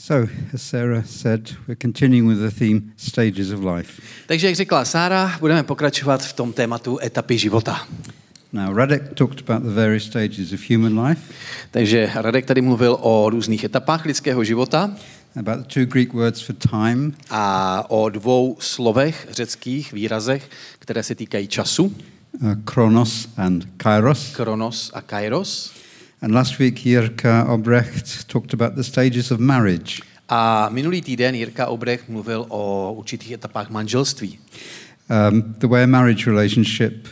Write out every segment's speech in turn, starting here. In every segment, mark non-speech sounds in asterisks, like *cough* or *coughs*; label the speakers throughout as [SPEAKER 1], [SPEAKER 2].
[SPEAKER 1] So, as Sarah said, we're continuing with the theme stages of life.
[SPEAKER 2] Takže, jak řekla Sára, budeme pokračovat v tom tématu etapy života.
[SPEAKER 1] Now, Radek talked about the various stages of human life,
[SPEAKER 2] Takže Radek tady mluvil o různých etapách lidského života
[SPEAKER 1] about the two Greek words for time,
[SPEAKER 2] a o dvou slovech, řeckých výrazech, které se týkají času,
[SPEAKER 1] uh, chronos and kairos.
[SPEAKER 2] kronos a kairos.
[SPEAKER 1] And last week, Jirka Obrecht talked about the stages of marriage.
[SPEAKER 2] A minulý týden Jirka Obrecht mluvil o určitých etapách manželství,
[SPEAKER 1] Um, the way a marriage relationship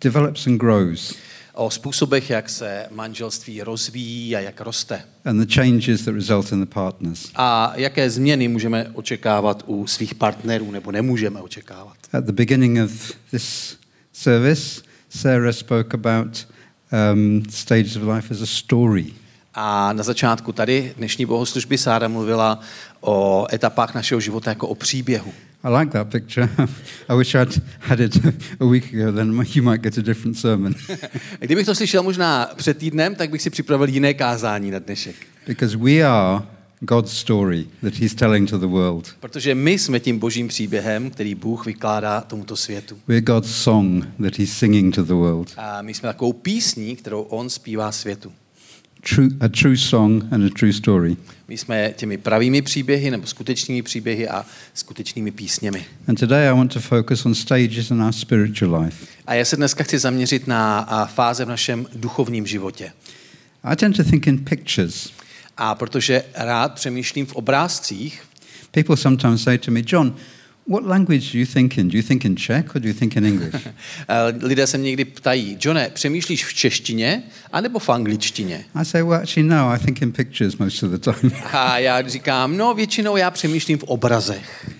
[SPEAKER 1] develops and grows,
[SPEAKER 2] o způsobech, jak se manželství rozvíjí a jak roste.
[SPEAKER 1] and the changes that result in the partners.
[SPEAKER 2] A jaké změny můžeme očekávat u svých partnerů, nebo nemůžeme očekávat.
[SPEAKER 1] At the beginning of this service, Sarah spoke about um, stages of life as a story.
[SPEAKER 2] A na začátku tady dnešní bohoslužby Sára mluvila o etapách našeho života jako o příběhu.
[SPEAKER 1] I like that picture. *laughs* I wish I'd had it a week ago, then you might get a different sermon. *laughs*
[SPEAKER 2] Kdybych to slyšel možná před týdnem, tak bych si připravil jiné kázání na dnešek.
[SPEAKER 1] because we are God's story that He's telling to the world.
[SPEAKER 2] Protože my jsme tím božím příběhem, který Bůh vykládá tomuto světu.
[SPEAKER 1] We're God's song that He's singing to the world.
[SPEAKER 2] A my jsme takovou písní, kterou on zpívá světu.
[SPEAKER 1] True, a true song and a true story.
[SPEAKER 2] My jsme těmi pravými příběhy nebo skutečnými příběhy a skutečnými písněmi.
[SPEAKER 1] And today I want to focus on stages in our spiritual life.
[SPEAKER 2] A já se dneska chci zaměřit na fáze v našem duchovním životě.
[SPEAKER 1] I tend to think in pictures.
[SPEAKER 2] A protože rád přemýšlím v obrázcích,
[SPEAKER 1] People sometimes say to me, John, what language do you think in? Do you think in Czech or do you think in English? *laughs*
[SPEAKER 2] eh, lidé se mě někdy ptají, Johne, přemýšlíš v češtině anebo v angličtině?
[SPEAKER 1] I say, well, actually, no, I think in pictures most of the time. *laughs*
[SPEAKER 2] A já říkám, no většinou já přemýšlím v obrazech.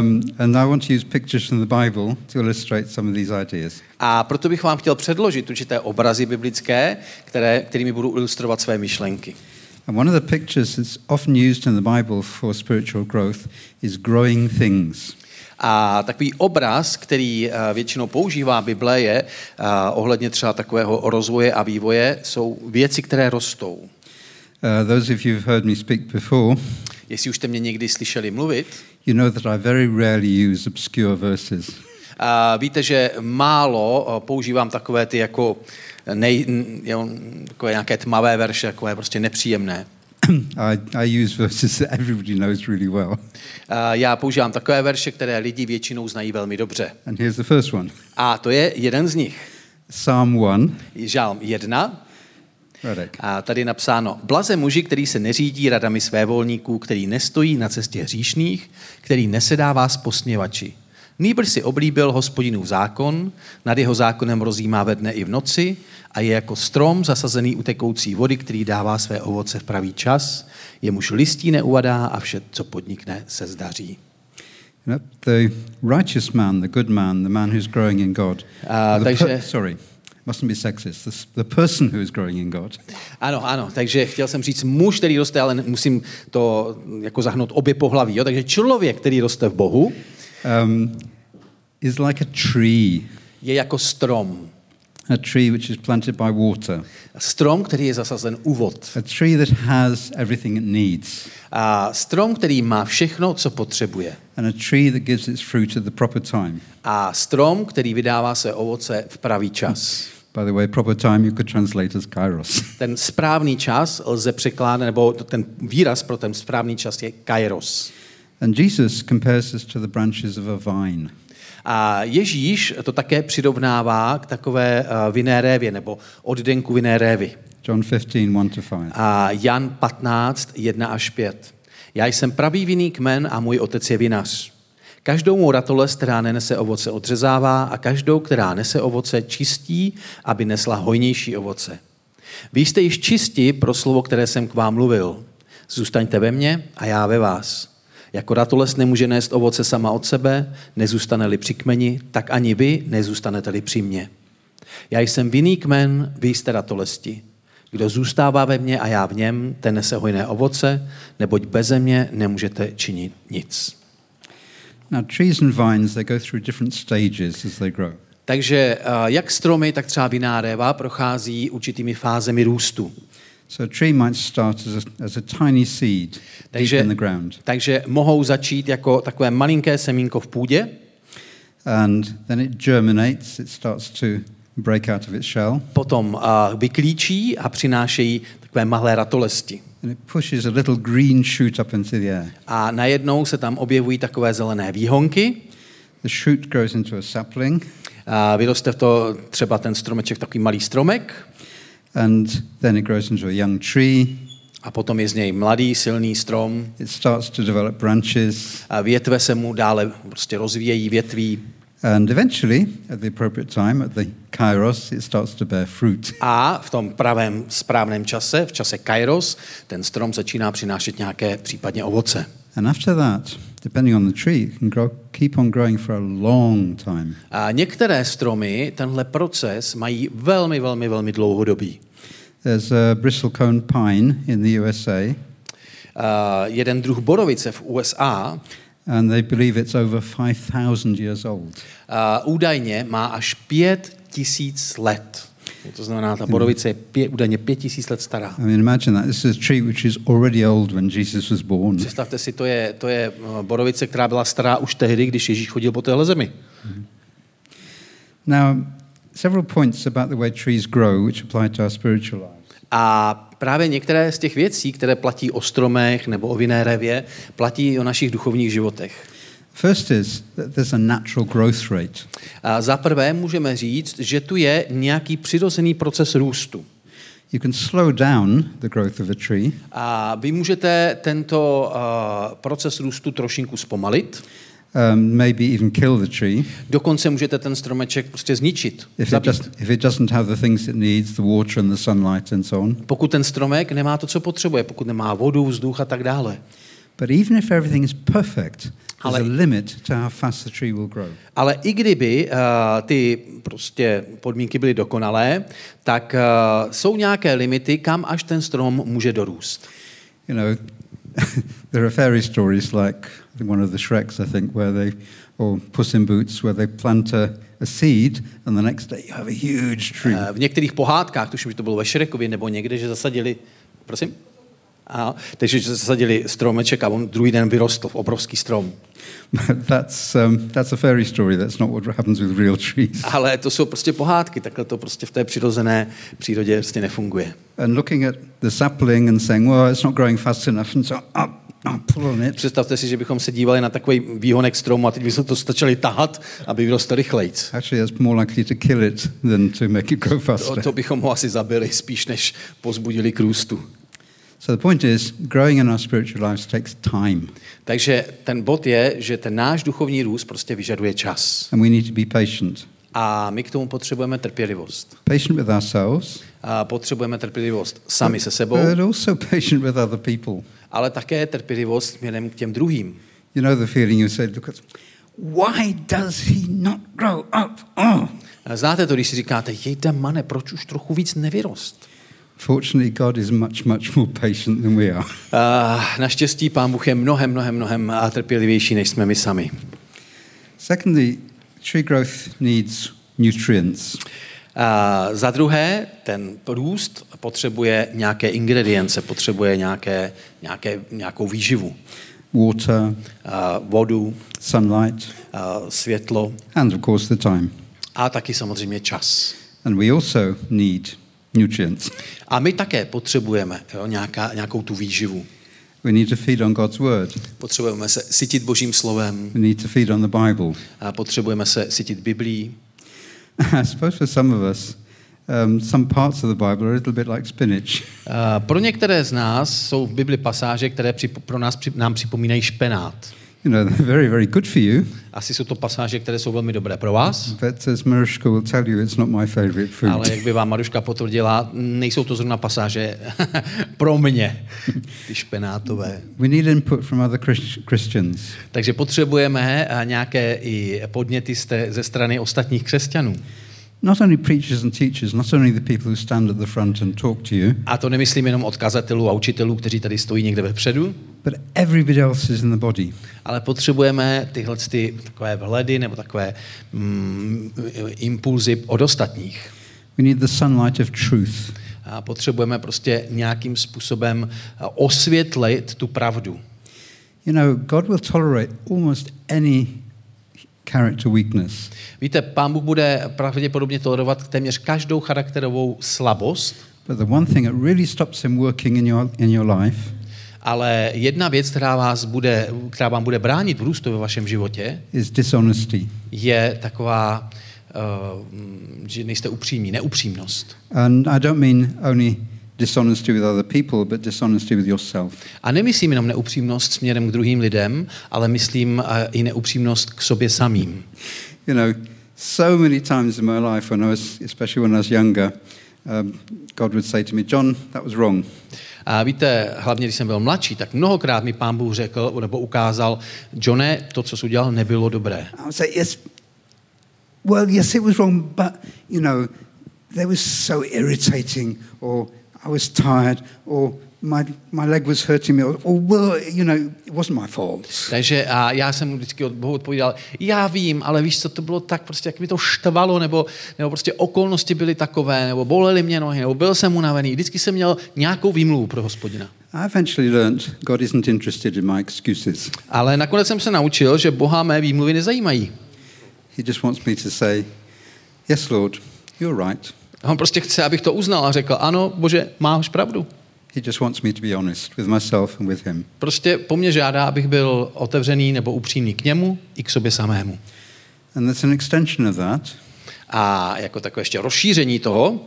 [SPEAKER 1] Um, and I want to use pictures from the Bible to illustrate some of these ideas.
[SPEAKER 2] A proto bych vám chtěl předložit určité obrazy biblické, které, kterými budu ilustrovat své myšlenky.
[SPEAKER 1] And one of the pictures that's often used in the Bible for spiritual growth is growing things.
[SPEAKER 2] A takový obraz, který eh, většinou používá Bible, je eh, ohledně třeba takového rozvoje a vývoje, jsou věci, které rostou.
[SPEAKER 1] Uh, those of you who've heard me speak before,
[SPEAKER 2] Jestli už jste mě někdy slyšeli mluvit,
[SPEAKER 1] you know that I very rarely use obscure verses.
[SPEAKER 2] a víte, že málo eh, používám takové ty jako nej, jo, takové nějaké tmavé verše, takové prostě nepříjemné. *clears throat*
[SPEAKER 1] I, I use verses that everybody knows really well.
[SPEAKER 2] A Já používám takové verše, které lidi většinou znají velmi dobře.
[SPEAKER 1] And here's the first one
[SPEAKER 2] A to je jeden z nich.
[SPEAKER 1] Psalm 1.
[SPEAKER 2] Žálm 1.
[SPEAKER 1] Radek.
[SPEAKER 2] A tady je napsáno, blaze muži, který se neřídí radami svévolníků, který nestojí na cestě hříšných, který nesedává s posměvači. Nýbrž si oblíbil hospodinův zákon, nad jeho zákonem rozjímá ve dne i v noci a je jako strom zasazený u tekoucí vody, který dává své ovoce v pravý čas, jemuž listí neuvadá a vše, co podnikne, se zdaří.
[SPEAKER 1] The righteous man, the good man, the man who's growing in God.
[SPEAKER 2] Uh,
[SPEAKER 1] the
[SPEAKER 2] takže-
[SPEAKER 1] sorry, mustn't be sexist. The, the person who is growing in God
[SPEAKER 2] Ano, ano, takže chtěl jsem říct muž, který roste, ale musím to jako zahnout obě pohlaví. Jo? Takže člověk, který roste v Bohu,
[SPEAKER 1] um, is like a tree,
[SPEAKER 2] je jako strom.
[SPEAKER 1] a tree which is planted by water,
[SPEAKER 2] Strom, který je zasazen u vod.
[SPEAKER 1] a tree that has everything it needs,
[SPEAKER 2] A strom, který má všechno, co potřebuje.
[SPEAKER 1] and a tree that gives its fruit at the proper time.
[SPEAKER 2] A strom, který vydává své ovoce v pravý čas.
[SPEAKER 1] By the way, proper time you could translate as kairos. *laughs*
[SPEAKER 2] Ten správný čas lze překládat, nebo ten výraz pro ten správný čas je kairos.
[SPEAKER 1] And Jesus compares us to the branches of a vine.
[SPEAKER 2] A Ježíš to také přirovnává k takové eh, vinné révě, nebo oddenku vinné révy.
[SPEAKER 1] John 15, 1 to 5.
[SPEAKER 2] A Jan 15, 1 až 5. Já jsem pravý vinný kmen a můj otec je vinař. Každou mou ratolest, která nenese ovoce, odřezává a každou, která nese ovoce, čistí, aby nesla hojnější ovoce. Vy jste již čisti pro slovo, které jsem k vám mluvil. Zůstaňte ve mně a já ve vás. Jako ratolest nemůže nést ovoce sama od sebe, nezůstane-li při kmeni, tak ani vy nezůstanete-li při mně. Já jsem vinný kmen, vy jste ratolesti. Kdo zůstává ve mně a já v něm, ten nese hojné ovoce, neboť beze mě nemůžete činit nic.
[SPEAKER 1] Now, trees and vines, they go through different stages as they grow.
[SPEAKER 2] Takže eh, jak stromy, tak třeba vinná réva prochází určitými fázemi růstu.
[SPEAKER 1] So a tree might start as a, as a tiny seed deep
[SPEAKER 2] Takže,
[SPEAKER 1] in the ground.
[SPEAKER 2] takže mohou začít jako takové malinké semínko v půdě,
[SPEAKER 1] And then it germinates, it starts to break out of its shell,
[SPEAKER 2] potom a, vyklíčí a přinášejí takové malé ratolesti.
[SPEAKER 1] and it pushes a little green shoot up into the air.
[SPEAKER 2] A najednou se tam objevují takové zelené výhonky,
[SPEAKER 1] The shoot grows into a sapling,
[SPEAKER 2] a vyroste v to třeba ten stromeček takový malý stromek
[SPEAKER 1] and then it grows into a young tree.
[SPEAKER 2] a potom je z něj mladý, silný strom.
[SPEAKER 1] It starts to develop branches,
[SPEAKER 2] A větve se mu dále prostě rozvíjejí větví
[SPEAKER 1] and eventually, at the appropriate time, at the kairos, it starts to bear fruit.
[SPEAKER 2] a v tom pravém správném čase, v čase kairos, ten strom začíná přinášet nějaké případně ovoce.
[SPEAKER 1] And after that, depending on the tree, it can grow, keep on growing for a long time.
[SPEAKER 2] A některé stromy tenhle proces mají velmi, velmi, velmi dlouhodobý.
[SPEAKER 1] There's a bristlecone pine in the USA,
[SPEAKER 2] A jeden druh borovice v USA
[SPEAKER 1] and they believe it's over 5,000 years old.
[SPEAKER 2] a údajně má až pět tisíc let. To znamená, ta borovice je pě, údajně pět tisíc let stará.
[SPEAKER 1] I mean, imagine that. This is a tree which is already old when Jesus was born.
[SPEAKER 2] Představte si, to je, to je eh, borovice, která byla stará už tehdy, když Ježíš chodil po téhle zemi.
[SPEAKER 1] Now, several points about the way trees grow which apply to our spiritual lives.
[SPEAKER 2] A právě některé z těch věcí, které platí o stromech nebo o vinné revě, platí i o našich duchovních životech.
[SPEAKER 1] First is that there's a natural growth rate.
[SPEAKER 2] A za prvé můžeme říct, že tu je nějaký přirozený proces růstu.
[SPEAKER 1] You can slow down the growth of a tree,
[SPEAKER 2] A vy můžete tento uh, proces růstu trošinku zpomalit,
[SPEAKER 1] um, maybe even kill the tree
[SPEAKER 2] dokonce můžete ten stromeček prostě zničit,
[SPEAKER 1] if it, does, if it doesn't have the things it needs, the water and the sunlight and so on.
[SPEAKER 2] Pokud ten stromek nemá to, co potřebuje, pokud nemá vodu, vzduch a tak dále.
[SPEAKER 1] But even if everything is perfect, there's
[SPEAKER 2] Ale-
[SPEAKER 1] a limit to how fast the tree will grow.
[SPEAKER 2] Ale i kdyby uh, ty prostě podmínky byly dokonalé, tak uh, jsou nějaké limity, kam až ten strom může dorůst.
[SPEAKER 1] You know, *laughs* there are fairy stories like one of the Shreks, I think, where they, or Puss in Boots, where they plant a, a seed and the next day you have a huge tree.
[SPEAKER 2] Uh, v některých pohádkách, tuším, že to bylo ve Šrekovi nebo někde, že zasadili, prosím? Aha, takže že zasadili stromeček a on druhý den vyrostl v obrovský strom. *laughs*
[SPEAKER 1] That's, um, that's a fairy story. That's not what happens with real trees.
[SPEAKER 2] Ale to jsou prostě pohádky, takhle to prostě v té přirozené přírodě prostě nefunguje.
[SPEAKER 1] And looking at the sapling and saying, well, it's not growing fast enough, and so up, up, pull on it.
[SPEAKER 2] Představte si, že bychom se dívali na takový výhonek stromu a teď bychom to stačili tahat, aby vyrostl rychlejc.
[SPEAKER 1] Actually, more likely to kill it than to make it grow
[SPEAKER 2] To,
[SPEAKER 1] faster.
[SPEAKER 2] to bychom ho asi zabili spíš, než pozbudili k růstu.
[SPEAKER 1] So the point is, growing in our spiritual lives takes time,
[SPEAKER 2] Takže ten bod je, že ten náš duchovní růst prostě vyžaduje čas.
[SPEAKER 1] and we need to be patient.
[SPEAKER 2] A my k tomu potřebujeme trpělivost.
[SPEAKER 1] Patient with ourselves,
[SPEAKER 2] A potřebujeme trpělivost sami se sebou,
[SPEAKER 1] but also patient with other people.
[SPEAKER 2] ale také trpělivost směrem k těm druhým.
[SPEAKER 1] You know the feeling you say, look, at, why does he not grow up? Oh.
[SPEAKER 2] A Znáte to, když si říkáte, jejda mane, proč už trochu víc nevyrost?
[SPEAKER 1] Fortunately, God is much, much more patient than we are.
[SPEAKER 2] A *laughs* naštěstí pán Bůh je mnohem, mnohem, mnohem trpělivější, než jsme my sami.
[SPEAKER 1] Secondly, tree growth needs nutrients.
[SPEAKER 2] A za druhé, ten růst potřebuje nějaké ingredience, potřebuje nějaké, nějaké, nějakou výživu.
[SPEAKER 1] Water,
[SPEAKER 2] A vodu,
[SPEAKER 1] sunlight,
[SPEAKER 2] a světlo
[SPEAKER 1] and of course the time.
[SPEAKER 2] a taky samozřejmě čas.
[SPEAKER 1] And we also need nutrients.
[SPEAKER 2] A my také potřebujeme jo, nějaká, nějakou tu výživu.
[SPEAKER 1] We need to feed on God's word.
[SPEAKER 2] Potřebujeme se sytit božím slovem,
[SPEAKER 1] We need to feed on the Bible.
[SPEAKER 2] a potřebujeme se sytit Biblií. *laughs*
[SPEAKER 1] I suppose for some of us, um, some parts of the Bible are a little bit like spinach.
[SPEAKER 2] A pro některé z nás jsou v Bibli pasáže, které přip, pro nás při, nám připomínají špenát.
[SPEAKER 1] You know, they're *laughs* very, very good for you,
[SPEAKER 2] Asi jsou to pasáže, které jsou velmi dobré pro vás,
[SPEAKER 1] but as Mariška will tell you, it's not my favorite food.
[SPEAKER 2] ale jak by vám Maruška potvrdila, nejsou to zrovna pasáže *laughs* pro mě, ty špenátové.
[SPEAKER 1] We need input from other Chris- Christians.
[SPEAKER 2] Takže potřebujeme eh, nějaké i podněty ze strany ostatních křesťanů.
[SPEAKER 1] Not only preachers and teachers, not only the people who stand at the front and talk to you,
[SPEAKER 2] A to nemyslím jenom od kazatelů a učitelů, kteří tady stojí někde vepředu,
[SPEAKER 1] but everybody else is in the body.
[SPEAKER 2] ale potřebujeme tyhle ty takové vhledy nebo takové mm, impulzy od ostatních.
[SPEAKER 1] We need the sunlight of truth.
[SPEAKER 2] a potřebujeme prostě nějakým způsobem a, osvětlit tu pravdu.
[SPEAKER 1] You know, God will tolerate almost any character weakness.
[SPEAKER 2] Víte, Pán Bůh bude pravděpodobně tolerovat téměř každou charakterovou slabost,
[SPEAKER 1] But the one thing that really stops him working in your, in your life
[SPEAKER 2] ale jedna věc, která, vás bude, která vám bude bránit v růstu ve vašem životě,
[SPEAKER 1] is dishonesty.
[SPEAKER 2] je taková, uh, že nejste upřímní, neupřímnost.
[SPEAKER 1] And I don't mean only dishonesty with other people, but dishonesty with yourself.
[SPEAKER 2] A nemyslím jenom neupřímnost směrem k druhým lidem, ale myslím uh, i neupřímnost k sobě samým.
[SPEAKER 1] You know, so many times in my life, when I was, especially when I was younger, um, God would say to me, John, that was wrong.
[SPEAKER 2] A víte, hlavně když jsem byl mladší, tak mnohokrát mi pán Bůh řekl nebo ukázal, Johne, to, co jsi udělal, nebylo dobré.
[SPEAKER 1] I would say, yes, well, yes, it was wrong, but, you know, they was so irritating, or I was tired, or my, my leg was hurting me, or, or, well, you know, it wasn't my fault.
[SPEAKER 2] Takže a já jsem mu vždycky od Bohu odpovídal, já vím, ale víš co, to bylo tak prostě, jak mi to štvalo, nebo, nebo prostě okolnosti byly takové, nebo bolely mě nohy, nebo byl jsem unavený. Vždycky jsem měl nějakou výmluvu pro hospodina.
[SPEAKER 1] I eventually learned God isn't interested in my excuses.
[SPEAKER 2] Ale nakonec jsem se naučil, že Boha mé výmluvy nezajímají.
[SPEAKER 1] He just wants me to say, yes, Lord, you're right.
[SPEAKER 2] A on prostě chce, abych to uznal a řekl, ano, Bože, máš pravdu.
[SPEAKER 1] He just wants me to be honest with myself and with him.
[SPEAKER 2] Prostě po mně žádá, abych byl otevřený nebo upřímný k němu i k sobě samému.
[SPEAKER 1] And there's an extension of that,
[SPEAKER 2] A jako takové ještě rozšíření toho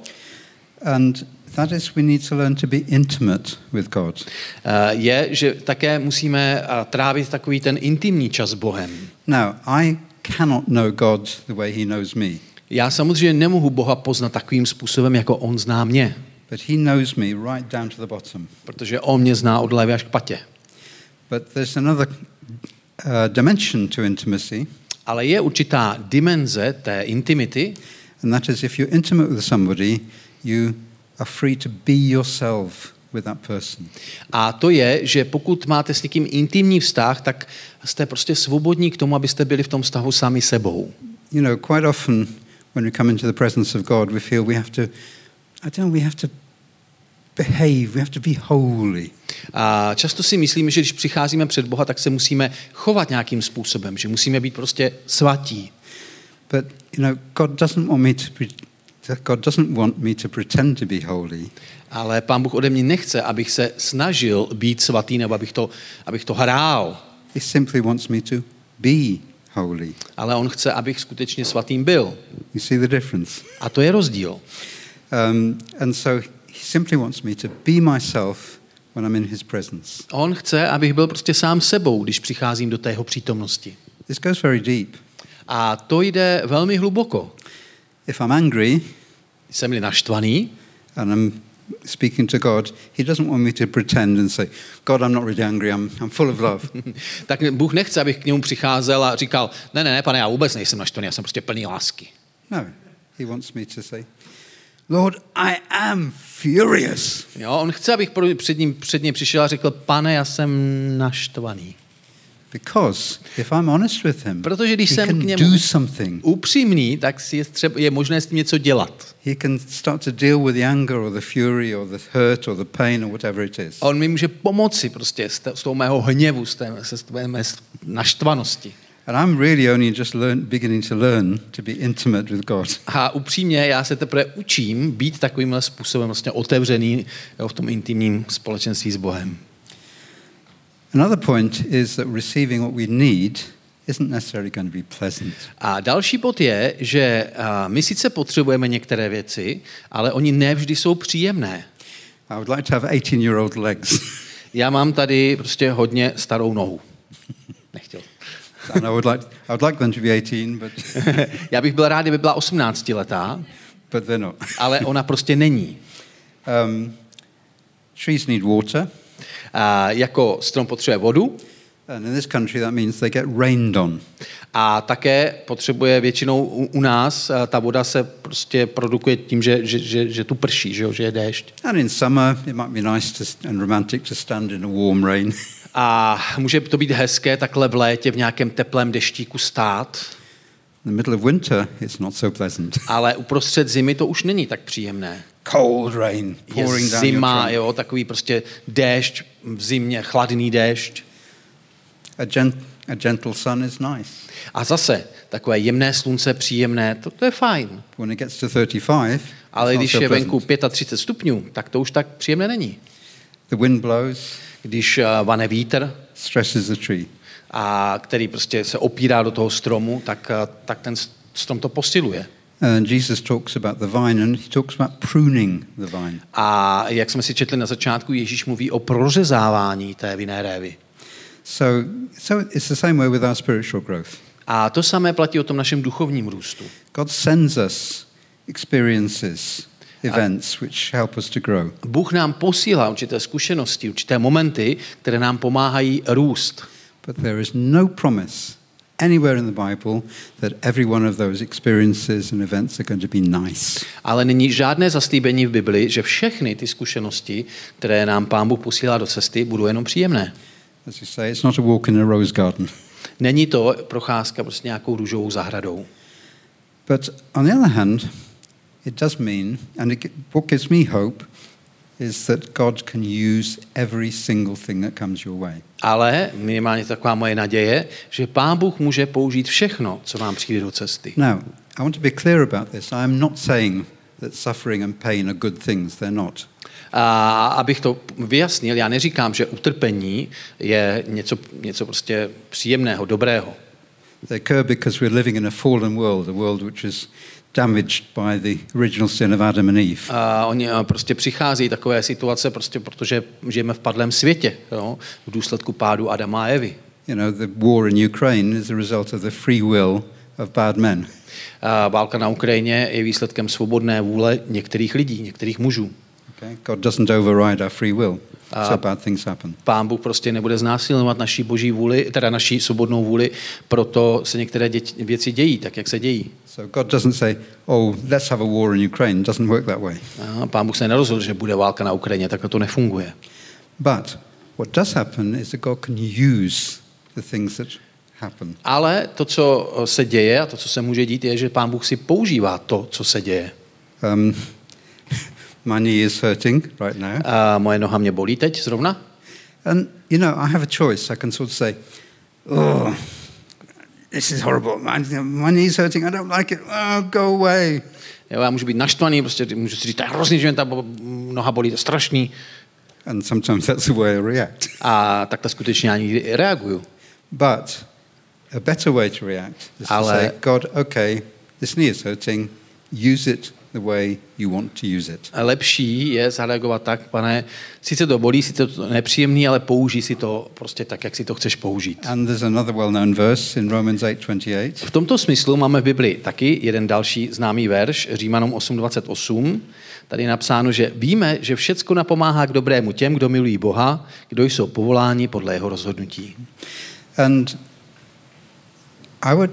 [SPEAKER 1] and that is we need to learn to be intimate with God.
[SPEAKER 2] eh, je, že také musíme eh, trávit takový ten intimní čas s Bohem.
[SPEAKER 1] Now, I cannot know God the way he knows me,
[SPEAKER 2] Já samozřejmě nemohu Boha poznat takovým způsobem, jako On zná mě,
[SPEAKER 1] but he knows me right down to the bottom.
[SPEAKER 2] protože On mě zná od hlavy až k patě.
[SPEAKER 1] But there's another uh, dimension to intimacy,
[SPEAKER 2] Ale je určitá dimenze té intimity,
[SPEAKER 1] and that is if you're intimate with somebody, you are free to be yourself with that person.
[SPEAKER 2] A to je, že pokud máte s někým intimní vztah, tak jste prostě svobodní k tomu, abyste byli v tom vztahu sami sebou.
[SPEAKER 1] You know, quite often when we come into the presence of God, we feel we have to, I don't know, we have to behave, we have to be holy.
[SPEAKER 2] A často si myslíme, že když přicházíme před Boha, tak se musíme chovat nějakým způsobem, že musíme být prostě svatí.
[SPEAKER 1] But, you know, God doesn't want me to, pre- God doesn't want me to pretend to be holy.
[SPEAKER 2] Ale Pán Bůh ode mě nechce, abych se snažil být svatý nebo abych to, abych to hrál.
[SPEAKER 1] He simply wants me to be holy.
[SPEAKER 2] Ale On chce, abych skutečně svatým byl.
[SPEAKER 1] You see the difference?
[SPEAKER 2] A to je rozdíl.
[SPEAKER 1] Um, and so he simply wants me to be myself when I'm in his presence.
[SPEAKER 2] On chce, abych byl prostě sám sebou, když přicházím do té jeho přítomnosti.
[SPEAKER 1] This goes very deep.
[SPEAKER 2] A to jde velmi hluboko.
[SPEAKER 1] If I'm angry
[SPEAKER 2] Jsem-li naštvaný,
[SPEAKER 1] and I'm speaking to God, he doesn't want me to pretend and say, God, I'm not really angry, I'm, I'm full of love. *laughs*
[SPEAKER 2] tak Bůh nechce, abych k němu přicházel a říkal, ne, ne, ne, pane, já vůbec nejsem naštvaný, já jsem prostě plný lásky.
[SPEAKER 1] No, he wants me to say, Lord, I am furious.
[SPEAKER 2] Jo, on chce, abych před ním, před ním přišel a řekl, pane, já jsem naštvaný.
[SPEAKER 1] Because if I'm honest with him,
[SPEAKER 2] Protože když jsem k němu
[SPEAKER 1] do something.
[SPEAKER 2] upřímný, tak si je, třeba, je možné s tím něco dělat.
[SPEAKER 1] He can start to deal with the anger or the fury or the hurt or the pain or whatever it is.
[SPEAKER 2] On mi může pomoci prostě s, t- s tou mého hněvu, s té, té mé naštvanosti.
[SPEAKER 1] And I'm really only just learn, beginning to learn to be intimate with God. *laughs*
[SPEAKER 2] A upřímně, já se teprve učím být takovýmhle způsobem vlastně otevřený jo, v tom intimním společenství s Bohem.
[SPEAKER 1] Another point is that receiving what we need isn't necessarily going to be pleasant.
[SPEAKER 2] A další bod je, že my sice potřebujeme některé věci, ale oni nevždy jsou příjemné.
[SPEAKER 1] I would like to have 18 year old legs. *laughs*
[SPEAKER 2] Já mám tady prostě hodně starou nohu. *laughs* Nechtěl.
[SPEAKER 1] and I would, like, I would like them to be 18, but, *laughs*
[SPEAKER 2] Já bych byl rád, kdyby byla 18 letá,
[SPEAKER 1] but they're not.
[SPEAKER 2] ale ona prostě není.
[SPEAKER 1] Um, trees need water,
[SPEAKER 2] A jako strom potřebuje vodu
[SPEAKER 1] and in this country that means they get rained on.
[SPEAKER 2] a také potřebuje většinou u, u nás, ta voda se prostě produkuje tím, že, že, že, že tu prší, že, jo, že je déšť.
[SPEAKER 1] And in summer, it might be nice to, and romantic to stand in a warm rain. *laughs*
[SPEAKER 2] A může to být hezké takhle v létě v nějakém teplém deštíku stát,
[SPEAKER 1] in the middle of winter, it's not so pleasant
[SPEAKER 2] ale uprostřed zimy to už není tak příjemné.
[SPEAKER 1] Cold rain
[SPEAKER 2] Je
[SPEAKER 1] pouring down your
[SPEAKER 2] zima, jo, takový prostě déšť v zimě, chladný déšť.
[SPEAKER 1] A, gent, a gentle sun is nice.
[SPEAKER 2] A zase takové jemné slunce, příjemné, to, to je fajn.
[SPEAKER 1] When it gets to 35,
[SPEAKER 2] Ale když je venku
[SPEAKER 1] pleasant.
[SPEAKER 2] 35 stupňů, tak to už tak příjemné není.
[SPEAKER 1] The wind blows,
[SPEAKER 2] Když eh, vane vítr,
[SPEAKER 1] stresses the tree.
[SPEAKER 2] a který prostě se opírá do toho stromu, tak, eh, tak ten strom to posiluje.
[SPEAKER 1] And Jesus talks about the vine, and he talks about pruning the vine.
[SPEAKER 2] A jak jsme si četli na začátku, Ježíš mluví o prořezávání té vinné révy.
[SPEAKER 1] So, so it's the same way with our spiritual growth.
[SPEAKER 2] A to samé platí o tom našem duchovním růstu.
[SPEAKER 1] God sends us experiences, events which help us to grow.
[SPEAKER 2] Bůh nám posílá určité zkušenosti, určité momenty, které nám pomáhají růst.
[SPEAKER 1] But there is no promise anywhere in the Bible that every one of those experiences and events are going to be nice.
[SPEAKER 2] Ale není žádné zaslíbení v Bibli, že všechny ty zkušenosti, které nám Pán Bůh posílá do cesty, budou jenom příjemné.
[SPEAKER 1] As you say, it's not a walk in a rose garden.
[SPEAKER 2] Není to procházka prostě nějakou růžovou zahradou.
[SPEAKER 1] But on the other hand, it does mean, and it, what gives me hope is that God can use every single thing that comes your way.
[SPEAKER 2] Ale minimálně taková moje naděje, že Pán Bůh může použít všechno, co vám přijde do cesty.
[SPEAKER 1] Now, I want to be clear about this. I am not saying that suffering and pain are good things. They're not.
[SPEAKER 2] A abych to vyjasnil, já neříkám, že utrpení je něco, něco prostě příjemného, dobrého.
[SPEAKER 1] They occur because we're living in a fallen world, a world which is damaged by the original sin of Adam and Eve.
[SPEAKER 2] A oni prostě přichází takové situace, prostě protože žijeme v padlém světě, jo, v důsledku pádu Adama a Evy.
[SPEAKER 1] You know, the war in Ukraine is a result of the free will of bad men.
[SPEAKER 2] A válka na Ukrajině je výsledkem svobodné vůle některých lidí, některých mužů.
[SPEAKER 1] Okay? God doesn't override our free will, So bad things happen.
[SPEAKER 2] Pán Bůh prostě nebude znásilňovat naší boží vůli, teda naší svobodnou vůli, proto se některé děti, věci dějí, tak jak se dějí.
[SPEAKER 1] So God doesn't say, oh, let's have a war in Ukraine. It doesn't work that way.
[SPEAKER 2] A pán Bůh se nerozhodl, že bude válka na Ukrajině, tak to nefunguje.
[SPEAKER 1] But what does happen is that God can use the things that happen.
[SPEAKER 2] Ale to, co se děje a to, co se může dít, je, že pán Bůh si používá to, co se děje.
[SPEAKER 1] Um, knee is hurting right now.
[SPEAKER 2] A moje noha mě bolí teď zrovna.
[SPEAKER 1] And, you know, I have a choice. I can sort of say, oh, this is horrible. My, my knee's hurting. I don't like it. Oh, go away.
[SPEAKER 2] Jo, já můžu být naštvaný, prostě můžu si říct, to je hrozný, že mě ta noha bolí, to je strašný.
[SPEAKER 1] And sometimes that's the way I react.
[SPEAKER 2] A tak to skutečně někdy reaguju.
[SPEAKER 1] But a better way to react is to
[SPEAKER 2] Ale-
[SPEAKER 1] say, God, okay, this knee is hurting. Use it the way you want to use it.
[SPEAKER 2] Lepší je zareagovat tak, pane, sice to bolí, sice to nepříjemný, ale použij si to prostě tak, jak si to chceš použít.
[SPEAKER 1] And there's another well-known verse in Romans 8:28.
[SPEAKER 2] V tomto smyslu máme v Bibli taky jeden další známý verš, Římanům 8.28. Tady je napsáno, že víme, že všecko napomáhá k dobrému těm, kdo milují Boha, kdo jsou povoláni podle jeho rozhodnutí.
[SPEAKER 1] And I would,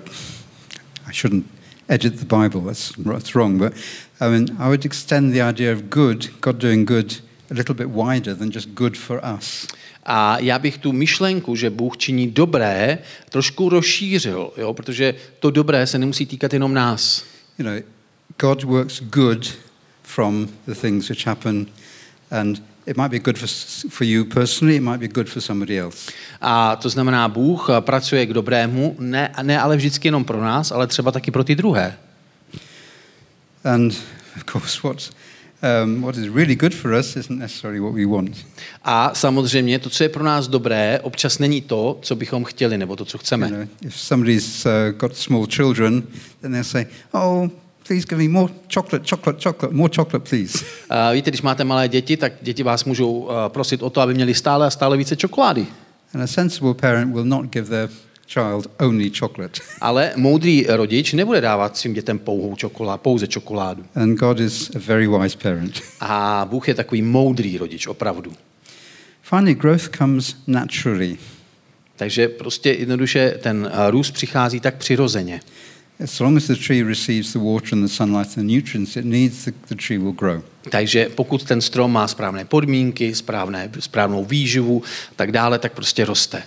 [SPEAKER 1] I shouldn't edit the Bible, that's, that's wrong, but I mean, I would extend the idea of good, God doing good, a little bit wider than just good for us.
[SPEAKER 2] A já bych tu myšlenku, že Bůh činí dobré, trošku rozšířil, jo? protože to dobré se nemusí týkat jenom nás.
[SPEAKER 1] You know, God works good from the things which happen, and it might be good for, for you personally, it might be good for somebody else.
[SPEAKER 2] A to znamená, Bůh eh, pracuje k dobrému, ne, ne ale vždycky jenom pro nás, ale třeba taky pro ty druhé.
[SPEAKER 1] And of course, what, um, what is really good for us isn't necessarily what we want.
[SPEAKER 2] A samozřejmě to, co je pro nás dobré, občas není to, co bychom chtěli, nebo to, co
[SPEAKER 1] You
[SPEAKER 2] chceme.
[SPEAKER 1] know, if somebody's uh, got small children, then they'll say, "Oh, please give me more chocolate, chocolate, chocolate, more chocolate, please."
[SPEAKER 2] A víte, když máte malé děti, tak děti vás můžou eh, prosit o to, aby měli stále a stále více čokolády.
[SPEAKER 1] And a sensible parent will not give their child only chocolate.
[SPEAKER 2] Ale moudrý rodič nebude dávat svým dětem pouhou čokoládu, pouze čokoládu.
[SPEAKER 1] And God is a very wise parent.
[SPEAKER 2] A Bůh je takový moudrý rodič, opravdu.
[SPEAKER 1] Finally, growth comes naturally.
[SPEAKER 2] Takže prostě jednoduše ten eh, růst přichází tak přirozeně.
[SPEAKER 1] As long as the tree receives the water and the sunlight and the nutrients it needs, the, the tree will grow.
[SPEAKER 2] Takže pokud ten strom má správné podmínky, správné, správnou výživu a tak dále, tak prostě roste.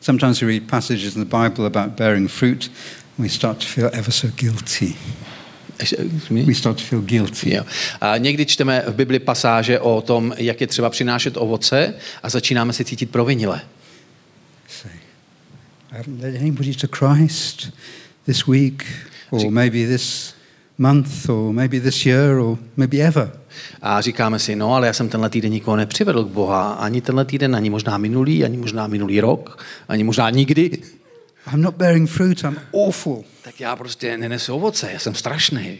[SPEAKER 1] Sometimes we read passages in the Bible about bearing fruit, and we start to feel ever so guilty.
[SPEAKER 2] Me?
[SPEAKER 1] we start to feel guilty.
[SPEAKER 2] Jo. A někdy čteme v Bibli pasáže o tom, jak je třeba přinášet ovoce a začínáme se cítit provinile.
[SPEAKER 1] Say, I haven't led anybody to Christ this week, or maybe this month, or maybe this year, or maybe ever.
[SPEAKER 2] A říkáme si, no ale já jsem tenhle týden nikoho nepřivedl k Boha, ani tenhle týden, ani možná minulý, ani možná minulý rok, ani možná nikdy.
[SPEAKER 1] I'm not bearing fruit, I'm awful.
[SPEAKER 2] Tak já prostě nenesu ovoce, já jsem strašný.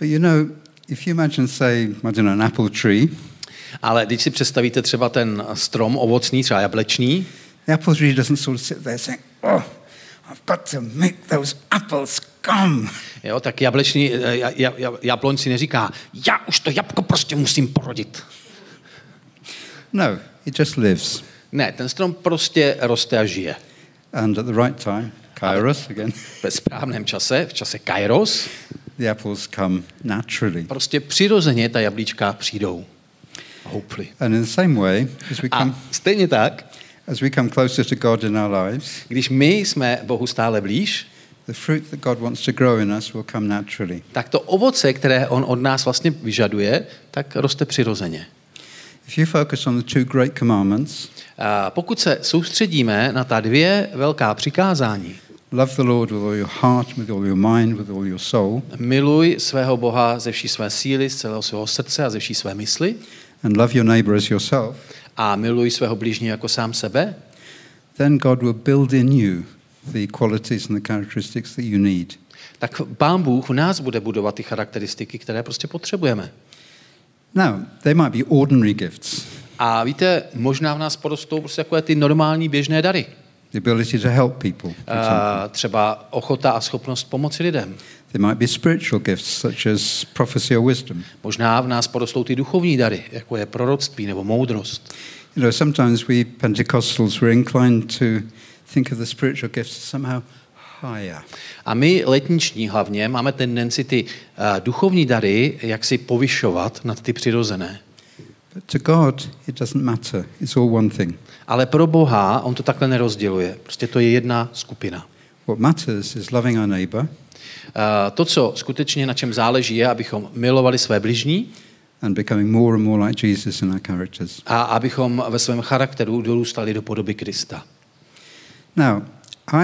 [SPEAKER 1] But you know, if you imagine, say, I don't know, an apple tree,
[SPEAKER 2] Ale když si představíte třeba ten strom ovocný, třeba jablečný,
[SPEAKER 1] the apple tree doesn't sort of sit there saying, oh, I've got to make those apples come.
[SPEAKER 2] jo, tak jablečný, eh, ja- ja- ja- jabloň si neříká, já už to jabko prostě musím porodit.
[SPEAKER 1] No, it just lives.
[SPEAKER 2] Ne, ten strom prostě roste a žije.
[SPEAKER 1] And at the right time, kairos again, *laughs*
[SPEAKER 2] Ve správném čase, v čase kairos,
[SPEAKER 1] the apples come naturally.
[SPEAKER 2] prostě přirozeně ta jablíčka přijdou. Hopefully.
[SPEAKER 1] And in the same way, as we come,
[SPEAKER 2] A stejně tak,
[SPEAKER 1] as we come closer to God in our lives,
[SPEAKER 2] když my jsme Bohu stále blíž,
[SPEAKER 1] the fruit that God wants to grow in us will come naturally.
[SPEAKER 2] tak to ovoce, které on od nás vlastně vyžaduje, tak roste přirozeně.
[SPEAKER 1] If you focus on the two great commandments,
[SPEAKER 2] A pokud se soustředíme na ta dvě velká přikázání,
[SPEAKER 1] love the Lord with all your heart, with all your mind, with all your soul,
[SPEAKER 2] miluj svého Boha ze vší své síly, z celého svého srdce a ze vší své mysli
[SPEAKER 1] and love your neighbor as yourself,
[SPEAKER 2] a miluj svého blížního jako sám sebe,
[SPEAKER 1] then God will build in you the qualities and the characteristics that you need.
[SPEAKER 2] tak Pán Bůh v nás bude budovat ty charakteristiky, které prostě potřebujeme.
[SPEAKER 1] Now, they might be ordinary gifts
[SPEAKER 2] A víte, možná v nás porostou prostě takové ty normální běžné dary.
[SPEAKER 1] The ability to help people. for example.
[SPEAKER 2] A třeba ochota a schopnost pomoci lidem.
[SPEAKER 1] They might be spiritual gifts such as prophecy or wisdom.
[SPEAKER 2] Možná v nás porostou ty duchovní dary, jako je proroctví nebo moudrost.
[SPEAKER 1] You know, sometimes we Pentecostals we're inclined to think of the spiritual gifts somehow higher.
[SPEAKER 2] A my letniční hlavně máme tendenci ty uh, duchovní dary jak si povyšovat nad ty přirozené.
[SPEAKER 1] But to God, it doesn't matter. It's all one thing.
[SPEAKER 2] Ale pro Boha on to takhle nerozděluje. Prostě to je jedna skupina.
[SPEAKER 1] What matters is loving our neighbor
[SPEAKER 2] Uh, to, co skutečně na čem záleží, je, abychom milovali své bližní
[SPEAKER 1] and becoming more and more like Jesus in our characters.
[SPEAKER 2] a abychom ve svém charakteru dorůstali do podoby Krista.
[SPEAKER 1] Now,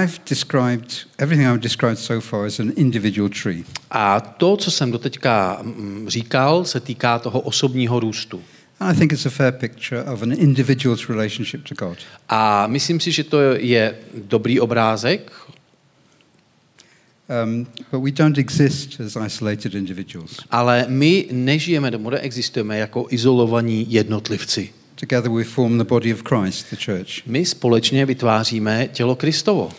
[SPEAKER 1] I've described everything I've described so far as an individual tree.
[SPEAKER 2] A to, co jsem doteďka mm, říkal, se týká toho osobního růstu.
[SPEAKER 1] And I think it's a fair picture of an individual's relationship to God.
[SPEAKER 2] A myslím si, že to je dobrý obrázek,
[SPEAKER 1] Um, but we don't exist as isolated individuals.
[SPEAKER 2] ale my nežijeme nebo neexistujeme jako izolovaní jednotlivci.
[SPEAKER 1] Together we form the body of Christ, the church.
[SPEAKER 2] My společně vytváříme tělo Kristovo.
[SPEAKER 1] Uh,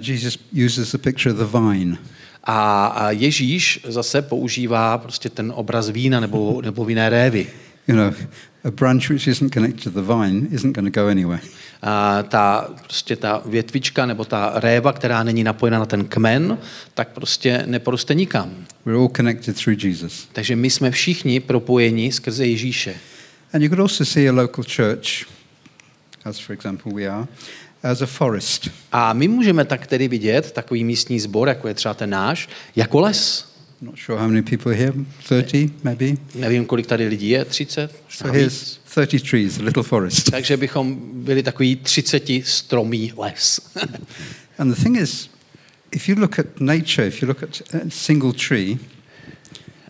[SPEAKER 1] Jesus uses the picture of the vine.
[SPEAKER 2] A a Ježíš zase používá prostě ten obraz vína nebo, nebo vinné révy.
[SPEAKER 1] You know, a branch which isn't connected to the vine isn't going to go anywhere.
[SPEAKER 2] A ta, prostě ta větvička nebo ta réva, která není napojena na ten kmen, tak prostě neporoste nikam.
[SPEAKER 1] We're all connected through Jesus.
[SPEAKER 2] Takže my jsme všichni propojeni skrze Ježíše.
[SPEAKER 1] And you could also see a local church, as for example we are, as a forest.
[SPEAKER 2] A my můžeme tak tedy vidět takový místní sbor, jako je třeba ten náš, jako les.
[SPEAKER 1] Not sure how many people here, 30 maybe.
[SPEAKER 2] Nevím, kolik tady lidí je, 30?
[SPEAKER 1] So here's
[SPEAKER 2] víc.
[SPEAKER 1] 30 trees, a little forest.
[SPEAKER 2] Takže bychom byli takový 30 stromý les. *laughs*
[SPEAKER 1] And the thing is, if you look at nature, if you look at a single tree,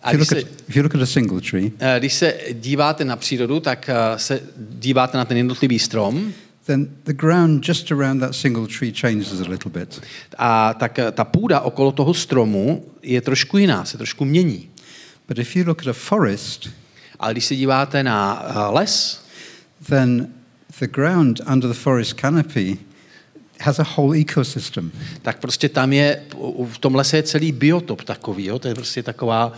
[SPEAKER 2] A když se,
[SPEAKER 1] if you look at a single tree,
[SPEAKER 2] eh, když se díváte na přírodu, tak eh, se díváte na ten jednotlivý strom
[SPEAKER 1] then the ground just around that single tree changes a little bit.
[SPEAKER 2] a tak eh, ta půda okolo toho stromu je trošku jiná, se trošku mění.
[SPEAKER 1] But if you look at a forest,
[SPEAKER 2] Ale když se díváte na eh, les,
[SPEAKER 1] then the ground under the forest canopy has a whole ecosystem.
[SPEAKER 2] tak prostě tam je, v tom lese je celý biotop takový, jo? to je prostě taková,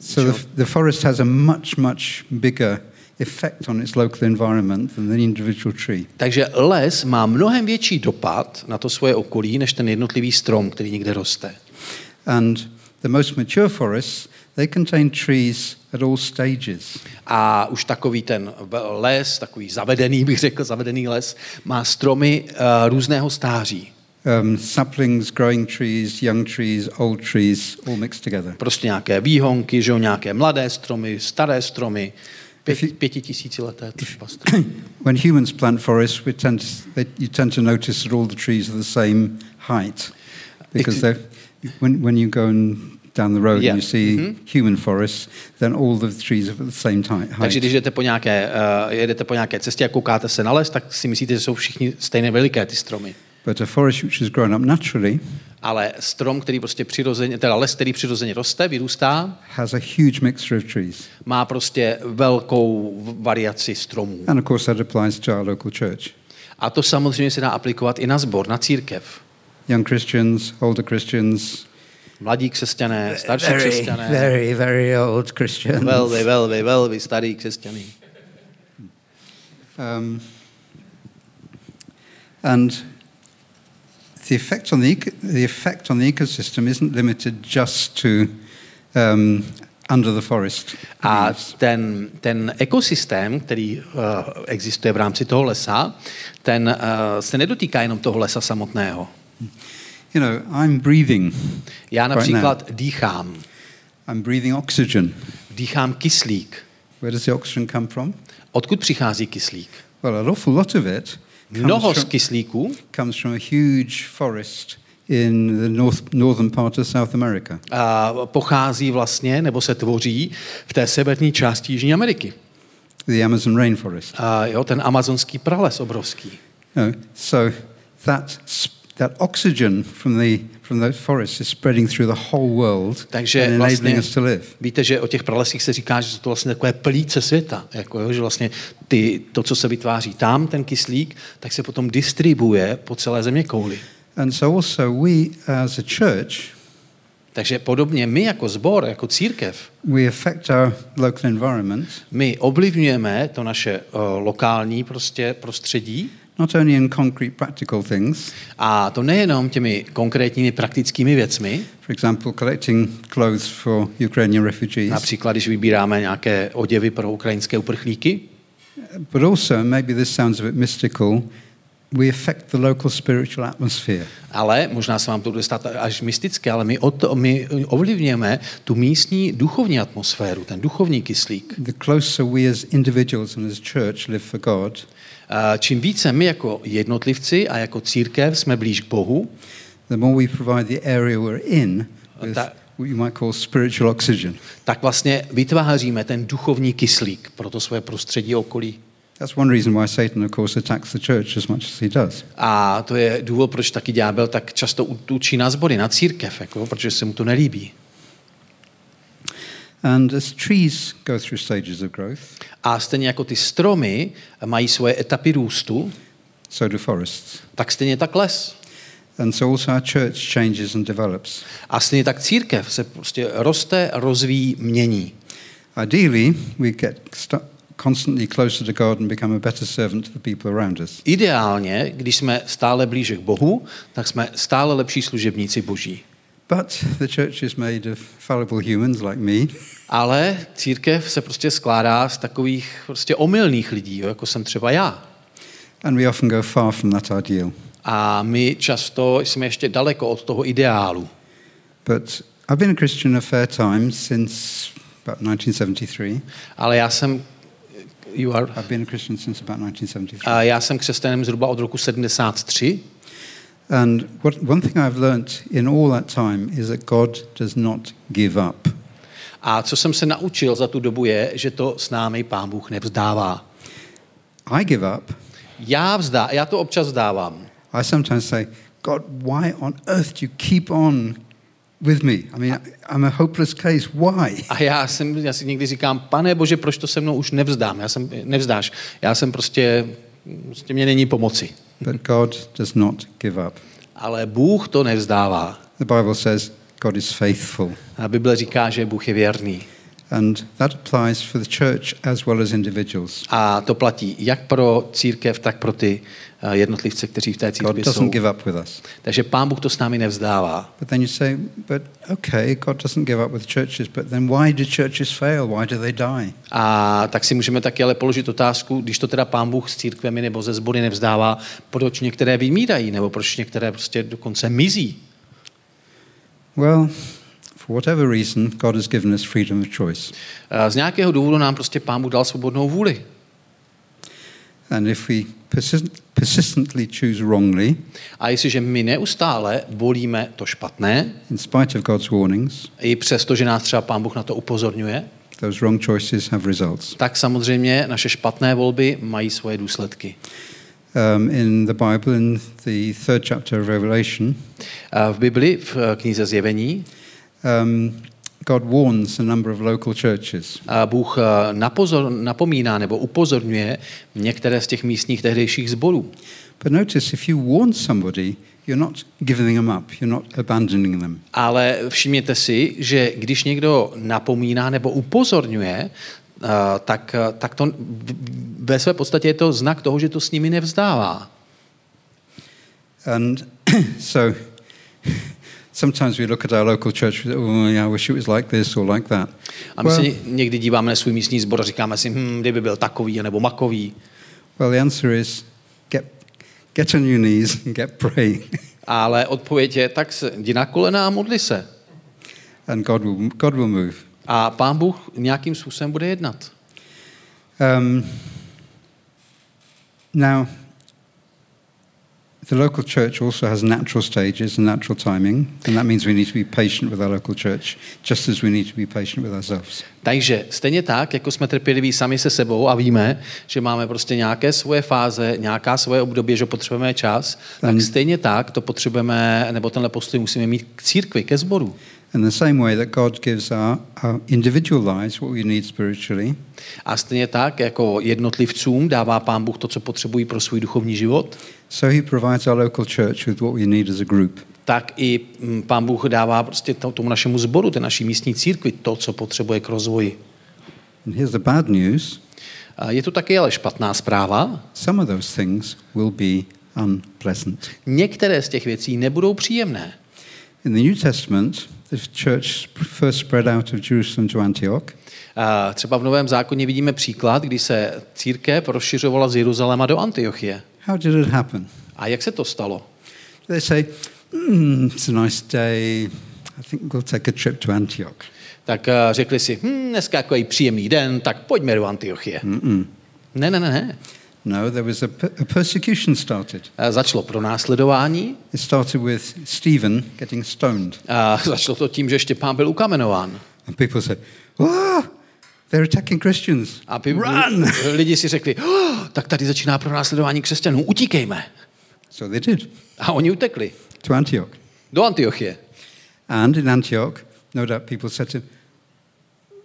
[SPEAKER 1] So the, the forest has a much, much bigger effect on its local environment than the individual tree.
[SPEAKER 2] takže les má mnohem větší dopad na to svoje okolí, než ten jednotlivý strom, který někde roste.
[SPEAKER 1] And the most mature forests, they contain trees at all stages.
[SPEAKER 2] A už takový ten les, takový zavedený, bych řekl, zavedený les, má stromy uh, různého stáří.
[SPEAKER 1] um, saplings, growing trees, young trees, old trees, all mixed together.
[SPEAKER 2] Prostě nějaké výhonky, že jo, nějaké mladé stromy, staré stromy, pět, pětitisícileté třeba *coughs* stromy.
[SPEAKER 1] When humans plant forests, we tend to, they, you tend to notice that all the trees are the same height, because they're, when, when you go and down the road
[SPEAKER 2] Yeah.
[SPEAKER 1] and you see
[SPEAKER 2] Mhm.
[SPEAKER 1] human forests, then all the trees are at the same height.
[SPEAKER 2] Takže když jdete po nějaké, uh, jedete po nějaké cestě a koukáte se na les, tak si myslíte, že jsou všichni stejné veliké ty stromy.
[SPEAKER 1] But a forest which has grown up naturally
[SPEAKER 2] Ale strom, který prostě přirozeně, teda les, který přirozeně roste, vyrůstá,
[SPEAKER 1] has a huge mixture of trees.
[SPEAKER 2] má prostě velkou variaci stromů.
[SPEAKER 1] And of course, that applies to our local church.
[SPEAKER 2] A to samozřejmě se dá aplikovat i na sbor, na církev.
[SPEAKER 1] Young Christians, older Christians,
[SPEAKER 2] Mladí křesťané, starší křesťané,
[SPEAKER 1] very, very old Christians.
[SPEAKER 2] velmi, velmi, velmi starý křesťaný.
[SPEAKER 1] Um, and the effect on the the effect on the ecosystem isn't limited just to um, under the forest.
[SPEAKER 2] A ten, ten ekosystém, který uh, existuje v rámci toho lesa, ten uh, se nedotýká jenom toho lesa samotného.
[SPEAKER 1] You know, I'm breathing.
[SPEAKER 2] Já
[SPEAKER 1] Right
[SPEAKER 2] například dýchám.
[SPEAKER 1] I'm breathing oxygen.
[SPEAKER 2] Dýchám kyslík.
[SPEAKER 1] Where does the oxygen come from?
[SPEAKER 2] Odkud přichází kyslík?
[SPEAKER 1] Well, an awful lot of it
[SPEAKER 2] Mnoho z
[SPEAKER 1] from,
[SPEAKER 2] kyslíku
[SPEAKER 1] comes from a huge forest in the north, northern part of South America.
[SPEAKER 2] a pochází vlastně, nebo se tvoří v té severní části Jižní Ameriky.
[SPEAKER 1] The Amazon rainforest.
[SPEAKER 2] A jo, ten amazonský prales obrovský.
[SPEAKER 1] No, so that, that oxygen from the, from those forests is spreading through the whole world
[SPEAKER 2] Takže
[SPEAKER 1] and enabling
[SPEAKER 2] vlastně,
[SPEAKER 1] us to live.
[SPEAKER 2] víte, že o těch pralesích se říká, že jsou to vlastně takové plíce světa. Jako, jo, že vlastně ty, to, co se vytváří tam, ten kyslík, tak se potom distribuje po celé země kouli.
[SPEAKER 1] And so also we as a church,
[SPEAKER 2] Takže podobně my jako sbor, jako církev,
[SPEAKER 1] we affect our local environment
[SPEAKER 2] my ovlivňujeme to naše uh, lokální prostě prostředí
[SPEAKER 1] not only in concrete practical things,
[SPEAKER 2] a to nejenom těmi konkrétními praktickými věcmi,
[SPEAKER 1] for example, collecting clothes for Ukrainian refugees,
[SPEAKER 2] například když vybíráme nějaké oděvy pro ukrajinské uprchlíky,
[SPEAKER 1] but also, maybe this sounds a bit mystical, we affect the local spiritual atmosphere.
[SPEAKER 2] ale možná se vám to bude stát až mystické, ale my, od, my ovlivňujeme tu místní duchovní atmosféru, ten duchovní kyslík.
[SPEAKER 1] The closer we as individuals and as church live for God,
[SPEAKER 2] A Čím více my jako jednotlivci a jako církev jsme blíž k Bohu,
[SPEAKER 1] the more we provide the area we're in with
[SPEAKER 2] That-
[SPEAKER 1] what you might call spiritual oxygen.
[SPEAKER 2] tak vlastně vytváříme ten duchovní kyslík pro to své prostředí okolí.
[SPEAKER 1] That's one reason why Satan, of course, attacks the church as much as he does.
[SPEAKER 2] A to je důvod, proč taky ďábel tak často útočí na sbory, na církev, jako, protože se mu to nelíbí.
[SPEAKER 1] And as trees go through stages of growth,
[SPEAKER 2] A stejně jako ty stromy mají svoje etapy růstu,
[SPEAKER 1] so do forests.
[SPEAKER 2] tak stejně tak les.
[SPEAKER 1] And so also our church changes and develops.
[SPEAKER 2] A stejně tak církev se prostě roste, rozvíjí, mění.
[SPEAKER 1] Ideally, we get st- constantly closer to God and become a better servant to the people around us.
[SPEAKER 2] Ideálně, když jsme stále blíže k Bohu, tak jsme stále lepší služebníci Boží.
[SPEAKER 1] But the church is made of fallible humans like me,
[SPEAKER 2] Ale církev se prostě skládá z takových prostě omylných lidí, jo, jako jsem třeba já.
[SPEAKER 1] and we often go far from that ideal.
[SPEAKER 2] A my často jsme ještě daleko od toho ideálu.
[SPEAKER 1] But I've been a Christian a fair time since about 1973.
[SPEAKER 2] Ale já jsem, you are,
[SPEAKER 1] I've been a Christian since about 1973.
[SPEAKER 2] a já jsem křesťanem zhruba od roku 73
[SPEAKER 1] And what, one thing I've learnt in all that time is that God does not give up.
[SPEAKER 2] a co jsem se naučil za tu dobu je, že to s námi Pán Bůh nevzdává.
[SPEAKER 1] I give up.
[SPEAKER 2] Já, vzdá, já to občas vzdávám.
[SPEAKER 1] I sometimes say, God, why on earth do you keep on with me? I mean, I'm a hopeless case. Why?
[SPEAKER 2] A já, jsem, já si někdy říkám, pane Bože, proč to se mnou už nevzdám? Já jsem, nevzdáš. Já jsem prostě, prostě mě není pomoci.
[SPEAKER 1] But God does not give up.
[SPEAKER 2] Ale Bůh to nevzdává.
[SPEAKER 1] The Bible says God is faithful.
[SPEAKER 2] A Bible říká, že Bůh je věrný.
[SPEAKER 1] And that applies for the church as well as individuals.
[SPEAKER 2] A to platí jak pro církev, tak pro ty eh, jednotlivce, kteří v té
[SPEAKER 1] God
[SPEAKER 2] církvi jsou.
[SPEAKER 1] doesn't give up with us.
[SPEAKER 2] Takže Pán Bůh to s námi nevzdává.
[SPEAKER 1] But then you say, but okay, God doesn't give up with churches, but then why do churches fail? Why do they die?
[SPEAKER 2] A tak si můžeme taky ale položit otázku, když to teda Pán Bůh s církvemi nebo ze sbory nevzdává, proč některé vymírají, nebo proč některé prostě dokonce mizí.
[SPEAKER 1] Well, for whatever reason, God has given us freedom of choice.
[SPEAKER 2] Eh, Z nějakého důvodu nám prostě Pán Bůh dal svobodnou vůli.
[SPEAKER 1] And if we persist- persistently choose wrongly,
[SPEAKER 2] A jestliže my neustále volíme to špatné,
[SPEAKER 1] in spite of God's warnings,
[SPEAKER 2] i přesto, že nás třeba Pán Bůh na to upozorňuje,
[SPEAKER 1] those wrong choices have results.
[SPEAKER 2] tak samozřejmě naše špatné volby mají svoje důsledky.
[SPEAKER 1] Um, in the Bible, in the third chapter of Revelation,
[SPEAKER 2] Eh, V Bibli, v eh, knize Zjevení,
[SPEAKER 1] um, God warns a number of local churches.
[SPEAKER 2] eh, Bůh eh, napozor, napomíná nebo upozorňuje některé z těch místních tehdejších sborů.
[SPEAKER 1] But notice, if you warn somebody, you're not giving them up, you're not abandoning them.
[SPEAKER 2] Ale všimněte si, že když někdo napomíná nebo upozorňuje, eh, tak, eh, tak to ve své podstatě je to znak toho, že to s nimi nevzdává.
[SPEAKER 1] And *coughs* so sometimes we look at our local church, oh, yeah, I wish it was like this or like that.
[SPEAKER 2] A my
[SPEAKER 1] Well,
[SPEAKER 2] se ně- někdy díváme na svůj místní sbor a říkáme si, hm, kdyby byl takový nebo makový.
[SPEAKER 1] well, the answer is get, get on your knees and get praying. *laughs*
[SPEAKER 2] Ale odpověď je, tak se, jdi na kolena a modli se.
[SPEAKER 1] and God will, God will move.
[SPEAKER 2] A pán Bůh nějakým způsobem bude jednat.
[SPEAKER 1] Um, now, the local church also has natural stages and natural timing, and that means we need to be patient with our local church, just as we need to be patient with ourselves.
[SPEAKER 2] Takže stejně tak, jako jsme trpěliví sami se sebou a víme, že máme prostě nějaké svoje fáze, nějaká svoje období, že potřebujeme čas, tak stejně tak to potřebujeme, nebo tenhle postoj musíme mít k církvi, ke sboru.
[SPEAKER 1] In the same way that God gives our, our individual lives what we need spiritually,
[SPEAKER 2] A stejně tak, jako jednotlivcům dává pán Bůh to, co potřebují pro svůj duchovní život,
[SPEAKER 1] so He provides our local church with what we need as a group.
[SPEAKER 2] tak i mm, pán Bůh dává prostě to- tomu našemu sboru, té naší místní církvi, to, co potřebuje k rozvoji.
[SPEAKER 1] And here's the bad news
[SPEAKER 2] je tu taky ale špatná zpráva.
[SPEAKER 1] some of those things will be unpleasant.
[SPEAKER 2] Některé z těch věcí nebudou příjemné.
[SPEAKER 1] In the New Testament, the church first spread out of Jerusalem to Antioch.
[SPEAKER 2] A Třeba v Novém zákoně vidíme příklad, kdy se církev rozšiřovala z Jeruzaléma do Antiochie.
[SPEAKER 1] How did it happen?
[SPEAKER 2] A jak se to stalo?
[SPEAKER 1] They say, mm, it's a nice day. I think we'll take a trip to Antioch.
[SPEAKER 2] Tak eh, řekli si, hm, dneska jako je příjemný den, tak pojďme do Antiochie.
[SPEAKER 1] Mm-mm.
[SPEAKER 2] Ne, ne, ne, ne.
[SPEAKER 1] No, there was a, a persecution started.
[SPEAKER 2] Eh, Začalo pro následování.
[SPEAKER 1] It started with Stephen getting stoned.
[SPEAKER 2] A začalo to tím, že Štěpán byl ukamenován.
[SPEAKER 1] And people said, oh, they're attacking Christians.
[SPEAKER 2] A py-
[SPEAKER 1] Run! *laughs*
[SPEAKER 2] lidi si řekli, oh, tak tady začíná pro následování křesťanů, utíkejme.
[SPEAKER 1] So they did
[SPEAKER 2] A oni utekli
[SPEAKER 1] to Antioch.
[SPEAKER 2] do Antiochie.
[SPEAKER 1] And in Antioch, no doubt people said to him,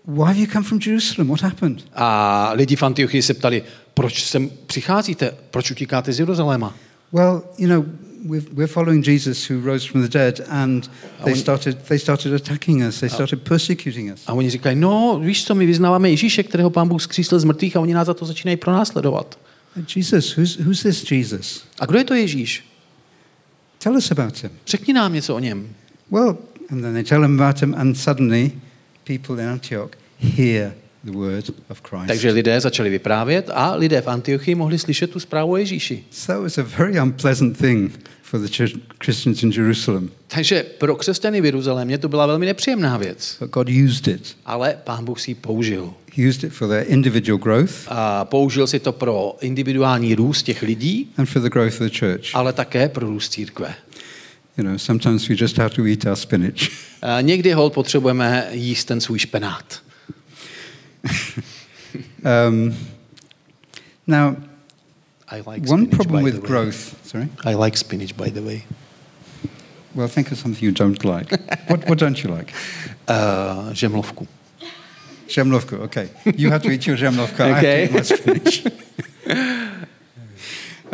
[SPEAKER 1] Why have you come from Jerusalem? What happened?
[SPEAKER 2] A lidi v Antiochii se ptali, proč sem přicházíte, proč utíkáte z Jeruzaléma?
[SPEAKER 1] Well, you know, we're following Jesus who rose from the dead, and they started, they started attacking us, they started persecuting us.
[SPEAKER 2] A oni říkají, no víš co, my vyznáváme Ježíše, kterého pán Bůh zkřísil z mrtvých a oni nás za to začínají pronásledovat.
[SPEAKER 1] Jesus, who's, who's this Jesus?
[SPEAKER 2] A kdo je to Ježíš?
[SPEAKER 1] Tell us about him.
[SPEAKER 2] Řekni nám něco o něm.
[SPEAKER 1] Well, and then they tell him about him, and suddenly people in Antioch hear the word of Christ.
[SPEAKER 2] Takže lidé začali vyprávět a lidé v Antiochii mohli slyšet tu zprávu o Ježíši.
[SPEAKER 1] So was a very unpleasant thing for the Christians in Jerusalem,
[SPEAKER 2] Takže pro křesťany v Jeruzalémě to byla velmi nepříjemná věc.
[SPEAKER 1] but God used it.
[SPEAKER 2] Ale pán Bůh si ji použil.
[SPEAKER 1] He used it for their individual growth
[SPEAKER 2] A použil si to pro individuální růst těch lidí,
[SPEAKER 1] and for the growth of the church.
[SPEAKER 2] ale také pro růst církve.
[SPEAKER 1] You know, sometimes we just have to eat our spinach.
[SPEAKER 2] A někdy hol potřebujeme jíst ten svůj špenát. *laughs*
[SPEAKER 1] Um, now,
[SPEAKER 2] I like
[SPEAKER 1] one
[SPEAKER 2] spinach,
[SPEAKER 1] problem with growth. Sorry.
[SPEAKER 2] I like spinach, by the way.
[SPEAKER 1] Well, think of something you don't like. what, what don't you like? *laughs*
[SPEAKER 2] Uh, žemlovku.
[SPEAKER 1] Zemlovka. Okay, you have to eat your zemlovka. I have to
[SPEAKER 2] Okay.
[SPEAKER 1] eat my spinach.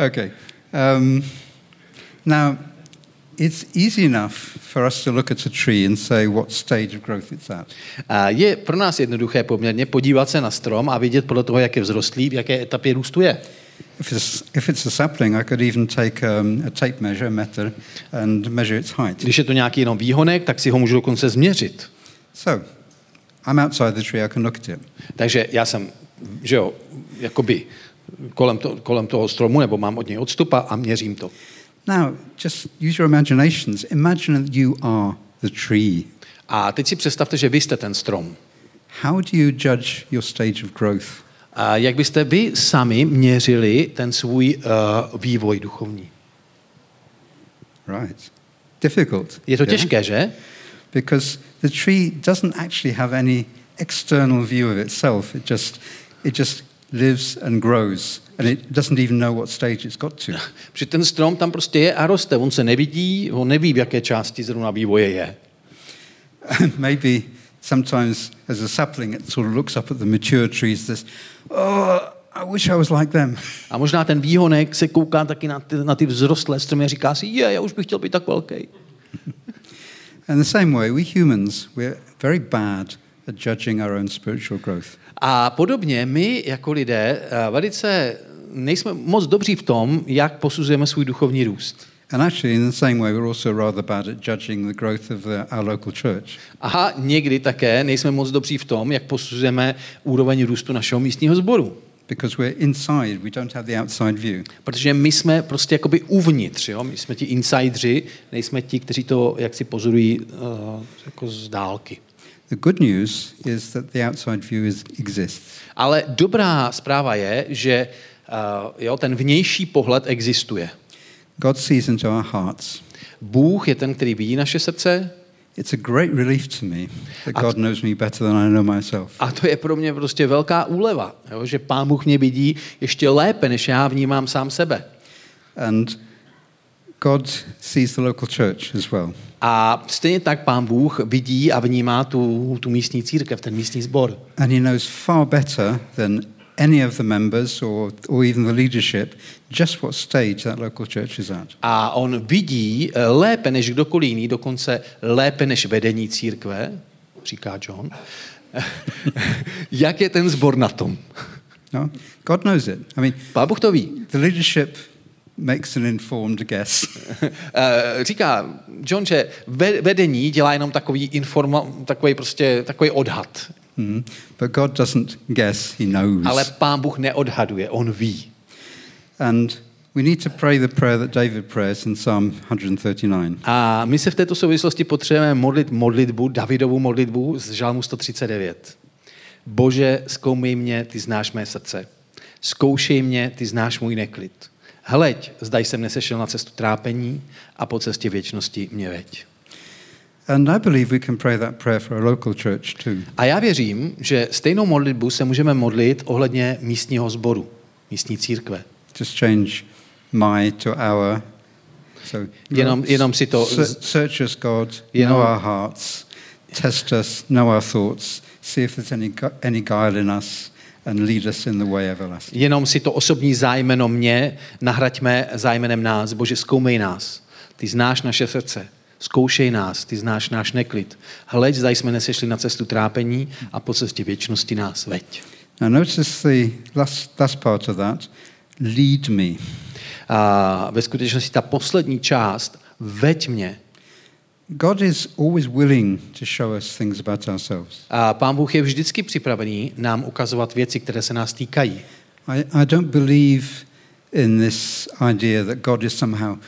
[SPEAKER 1] *laughs* okay. Um, now, it's easy enough for us to look at a tree and say what stage of growth it's at.
[SPEAKER 2] A je pro nás jednoduché poměrně podívat se na strom a vidět podle toho, jak je vzrostlý, v jaké etapě růstu je.
[SPEAKER 1] If it's, if it's a sapling, I could even take um, a tape measure, a meter, and measure its height.
[SPEAKER 2] Když je to nějaký jenom výhonek, tak si ho můžu dokonce změřit.
[SPEAKER 1] So, I'm outside the tree, I can look at it.
[SPEAKER 2] Takže já jsem, že jo, jakoby kolem, to, kolem toho stromu, nebo mám od něj odstupa a měřím to.
[SPEAKER 1] Now, just use your imaginations. Imagine that you are the tree.
[SPEAKER 2] A teď si představte, že vy jste ten strom.
[SPEAKER 1] How do you judge your stage of growth?
[SPEAKER 2] A jak byste vy sami měřili ten svůj uh, vývoj duchovní?
[SPEAKER 1] Right. Difficult.
[SPEAKER 2] Je to
[SPEAKER 1] yeah?
[SPEAKER 2] těžké, že?
[SPEAKER 1] Because the tree doesn't actually have any external view of itself. It just, it just lives and grows. And it doesn't even know what stage it's got to. *laughs*
[SPEAKER 2] Protože ten strom tam prostě je a roste. On se nevidí, on neví, v jaké části zrovna vývoje je. *laughs*
[SPEAKER 1] Maybe sometimes as a sapling, it sort of looks up at the mature trees, this, oh, I wish I was like them.
[SPEAKER 2] A možná ten výhonek se kouká taky na ty, na ty vzrostlé stromy a říká si, je, já už bych chtěl být tak velký. *laughs*
[SPEAKER 1] And the same way, we humans, we're very bad at judging our own spiritual growth.
[SPEAKER 2] A podobně my jako lidé eh, velice nejsme moc dobří v tom, jak posuzujeme svůj duchovní růst.
[SPEAKER 1] And actually, in the same way, we're also rather bad at judging the growth of the, our local church.
[SPEAKER 2] A někdy také nejsme moc dobří v tom, jak posuzujeme úroveň růstu našeho místního sboru.
[SPEAKER 1] Because we're inside, we don't have the outside view.
[SPEAKER 2] Protože my jsme prostě jakoby uvnitř, jo? my jsme ti insidři, nejsme ti, kteří to jaksi pozorují uh, jako z dálky.
[SPEAKER 1] The good news is that the outside view is, exists.
[SPEAKER 2] Ale dobrá zpráva je, že uh, jo, ten vnější pohled existuje.
[SPEAKER 1] God sees into our hearts.
[SPEAKER 2] Bůh je ten, který vidí naše srdce
[SPEAKER 1] It's a great relief to me that God knows me better than I know myself.
[SPEAKER 2] a to je pro mě prostě velká úleva, jo? že Pán Bůh mě vidí ještě lépe, než já vnímám sám sebe.
[SPEAKER 1] And God sees the local church as well.
[SPEAKER 2] A stejně tak Pán Bůh vidí a vnímá tu, tu místní církev, ten místní sbor.
[SPEAKER 1] And he knows far better than any of the members or, or even the leadership just what stage that local church is at.
[SPEAKER 2] A on vidí eh, lépe než kdokoliv jiný, dokonce lépe než vedení církve, říká John, *laughs* jak je ten sbor na tom.
[SPEAKER 1] No? God knows it. I mean,
[SPEAKER 2] Pán Bůh to ví.
[SPEAKER 1] the leadership makes an informed guess. *laughs*
[SPEAKER 2] Eh, Říká John, že ve- vedení dělá jenom takový, informa, takový, prostě, takový odhad.
[SPEAKER 1] Mhm. But God doesn't guess, he knows.
[SPEAKER 2] Ale pán Bůh neodhaduje, on ví.
[SPEAKER 1] And we need to pray the prayer that David prays in Psalm 139.
[SPEAKER 2] A my se v této souvislosti potřebujeme modlit modlitbu, Davidovu modlitbu z Žalmu 139. Bože, zkoumej mě, ty znáš mé srdce. Zkoušej mě, ty znáš můj neklid. Hleď, zdaj jsem nesešel na cestu trápení a po cestě věčnosti mě veď.
[SPEAKER 1] And I believe we can pray that prayer for a local church too.
[SPEAKER 2] A já věřím, že stejnou modlitbu se můžeme modlit ohledně místního sboru, místní církve.
[SPEAKER 1] Just change my to our. So
[SPEAKER 2] Jenom- jenom si to-
[SPEAKER 1] se- search us, God,
[SPEAKER 2] Jenom-
[SPEAKER 1] know our hearts, test us, know our thoughts, see if there's any any guile in us, and lead us in the way everlasting.
[SPEAKER 2] Jenom si to osobní zájmeno mě nahraďme zájmenem nás. Bože, zkoumej nás. Ty znáš naše srdce. Zkoušej nás, ty znáš náš neklid. Hleď, zda jsme nesešli na cestu trápení a po cestě věčnosti nás veď.
[SPEAKER 1] Now notice the last, last part of that. Lead me.
[SPEAKER 2] A ve skutečnosti ta poslední část, veď mě.
[SPEAKER 1] God is always willing to show us things about ourselves.
[SPEAKER 2] A Pán Bůh je vždycky připravený nám ukazovat věci, které se nás týkají.
[SPEAKER 1] I, I don't believe in this idea that God is somehow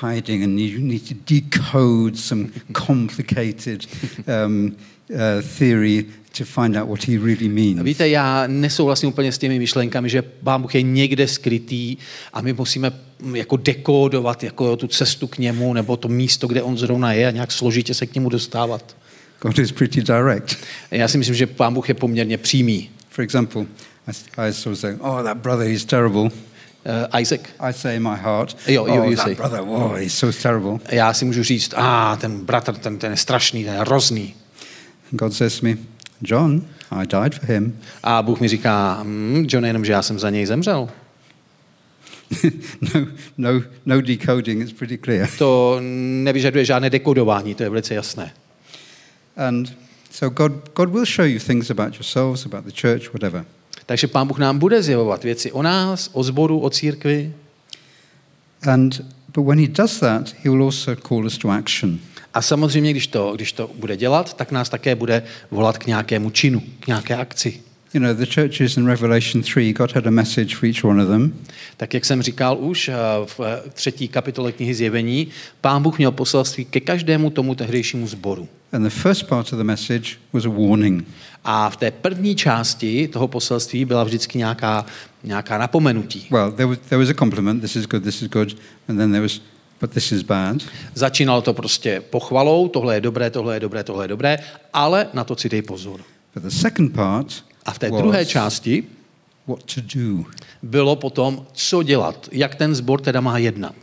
[SPEAKER 1] hiding and you need to decode some *laughs* complicated um, theory to find out what he really means.
[SPEAKER 2] Víte, já nesouhlasím úplně s těmi myšlenkami, že Pán Bůh je někde skrytý a my musíme mm, jako dekódovat jako tu cestu k němu nebo to místo, kde on zrovna je a nějak složitě se k němu dostávat.
[SPEAKER 1] God is pretty direct.
[SPEAKER 2] Já si myslím, že Pán Bůh je poměrně přímý.
[SPEAKER 1] For example, I, I sort of say, oh, that brother, he's terrible.
[SPEAKER 2] Uh, Isaac,
[SPEAKER 1] I say in my heart,
[SPEAKER 2] Jo, jo,
[SPEAKER 1] oh,
[SPEAKER 2] you
[SPEAKER 1] that
[SPEAKER 2] say.
[SPEAKER 1] brother, oh, he's so terrible.
[SPEAKER 2] já si můžu říct, a ah, ten bratr, ten, ten je strašný, ten je hrozný.
[SPEAKER 1] God says me, John, I died for him.
[SPEAKER 2] A Bůh mi říká, hm, John, jenom, že já jsem za něj zemřel. *laughs*
[SPEAKER 1] no, no, no decoding, it's pretty clear.
[SPEAKER 2] To nevyžaduje žádné dekodování, to je velice jasné.
[SPEAKER 1] And so God, God will show you things about yourselves, about the church, whatever.
[SPEAKER 2] Takže Pán Bůh nám bude zjevovat věci o nás, o zboru, o církvi.
[SPEAKER 1] And but when he does that, he will also call us to action.
[SPEAKER 2] A samozřejmě, když to, když to bude dělat, tak nás také bude volat k nějakému činu, k nějaké akci.
[SPEAKER 1] You know, the churches in Revelation 3, God had a message for each one of them.
[SPEAKER 2] Tak jak jsem říkal už eh, v eh, třetí kapitole knihy Zjevení, Pán Bůh měl poselství ke každému tomu tehdejšímu sboru.
[SPEAKER 1] And the first part of the message was a warning.
[SPEAKER 2] A v té první části toho poselství byla vždycky nějaká, nějaká napomenutí.
[SPEAKER 1] Well, there was, there was a compliment, this is good, this is good, and then there was, but this is bad.
[SPEAKER 2] Začínalo to prostě pochvalou, tohle je dobré, tohle je dobré, tohle je dobré, ale na to si dej pozor.
[SPEAKER 1] But the second part
[SPEAKER 2] A v té
[SPEAKER 1] was
[SPEAKER 2] druhé části
[SPEAKER 1] what to do.
[SPEAKER 2] bylo potom, co dělat, jak ten sbor teda má jednat.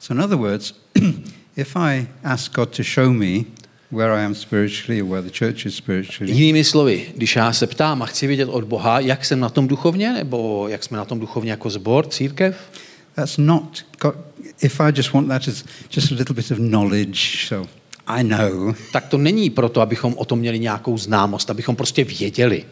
[SPEAKER 1] So, in other words, *clears throat* if I ask God to show me where I am spiritually where the church is spiritually,
[SPEAKER 2] Jinými slovy, když já se ptám a chci vědět od Boha, jak jsem na tom duchovně, nebo jak jsme na tom duchovně jako sbor, církev,
[SPEAKER 1] that's not, if I just want that as just a little bit of knowledge, so I know.
[SPEAKER 2] tak to není proto, abychom o tom měli nějakou známost, abychom prostě věděli.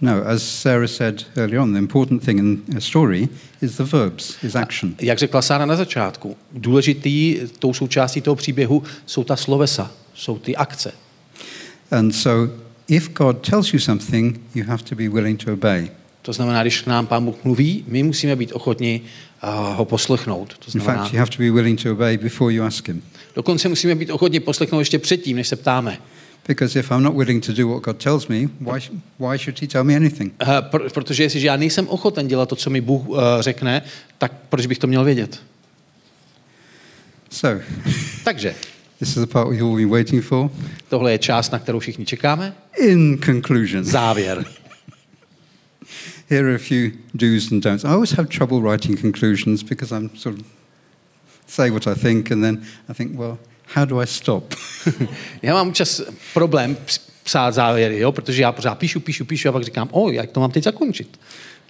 [SPEAKER 1] No, as Sarah said earlier on, the important thing in a story is the verbs, is action.
[SPEAKER 2] Jak řekla Sára na začátku, důležitý tou součástí toho příběhu jsou ta slovesa, jsou ty akce.
[SPEAKER 1] And so if God tells you something, you have to be willing to obey.
[SPEAKER 2] To znamená, když k nám Pán Bůh mluví, my musíme být ochotni uh, ho poslechnout. To
[SPEAKER 1] In
[SPEAKER 2] znamená,
[SPEAKER 1] fact, you have to be willing to obey before you ask Him.
[SPEAKER 2] dokonce musíme být ochotni poslechnout ještě předtím, než se ptáme.
[SPEAKER 1] Because if I'm not willing to do what God tells me, why, why should He tell me anything?
[SPEAKER 2] Uh, pr- protože jestliže já nejsem ochoten dělat to, co mi Bůh uh, řekne, tak proč bych to měl vědět?
[SPEAKER 1] So,
[SPEAKER 2] Takže
[SPEAKER 1] this is the part we've all been waiting for.
[SPEAKER 2] tohle je část, na kterou všichni čekáme.
[SPEAKER 1] In conclusion,
[SPEAKER 2] Závěr. *laughs*
[SPEAKER 1] here are a few do's and don'ts. I always have trouble writing conclusions because I'm sort of say what I think and then I think, well, how do I stop? *laughs*
[SPEAKER 2] Já mám čas problém ps- psát závěry, jo? protože já pořád píšu, píšu, píšu a pak říkám, o, jak to mám teď zakončit.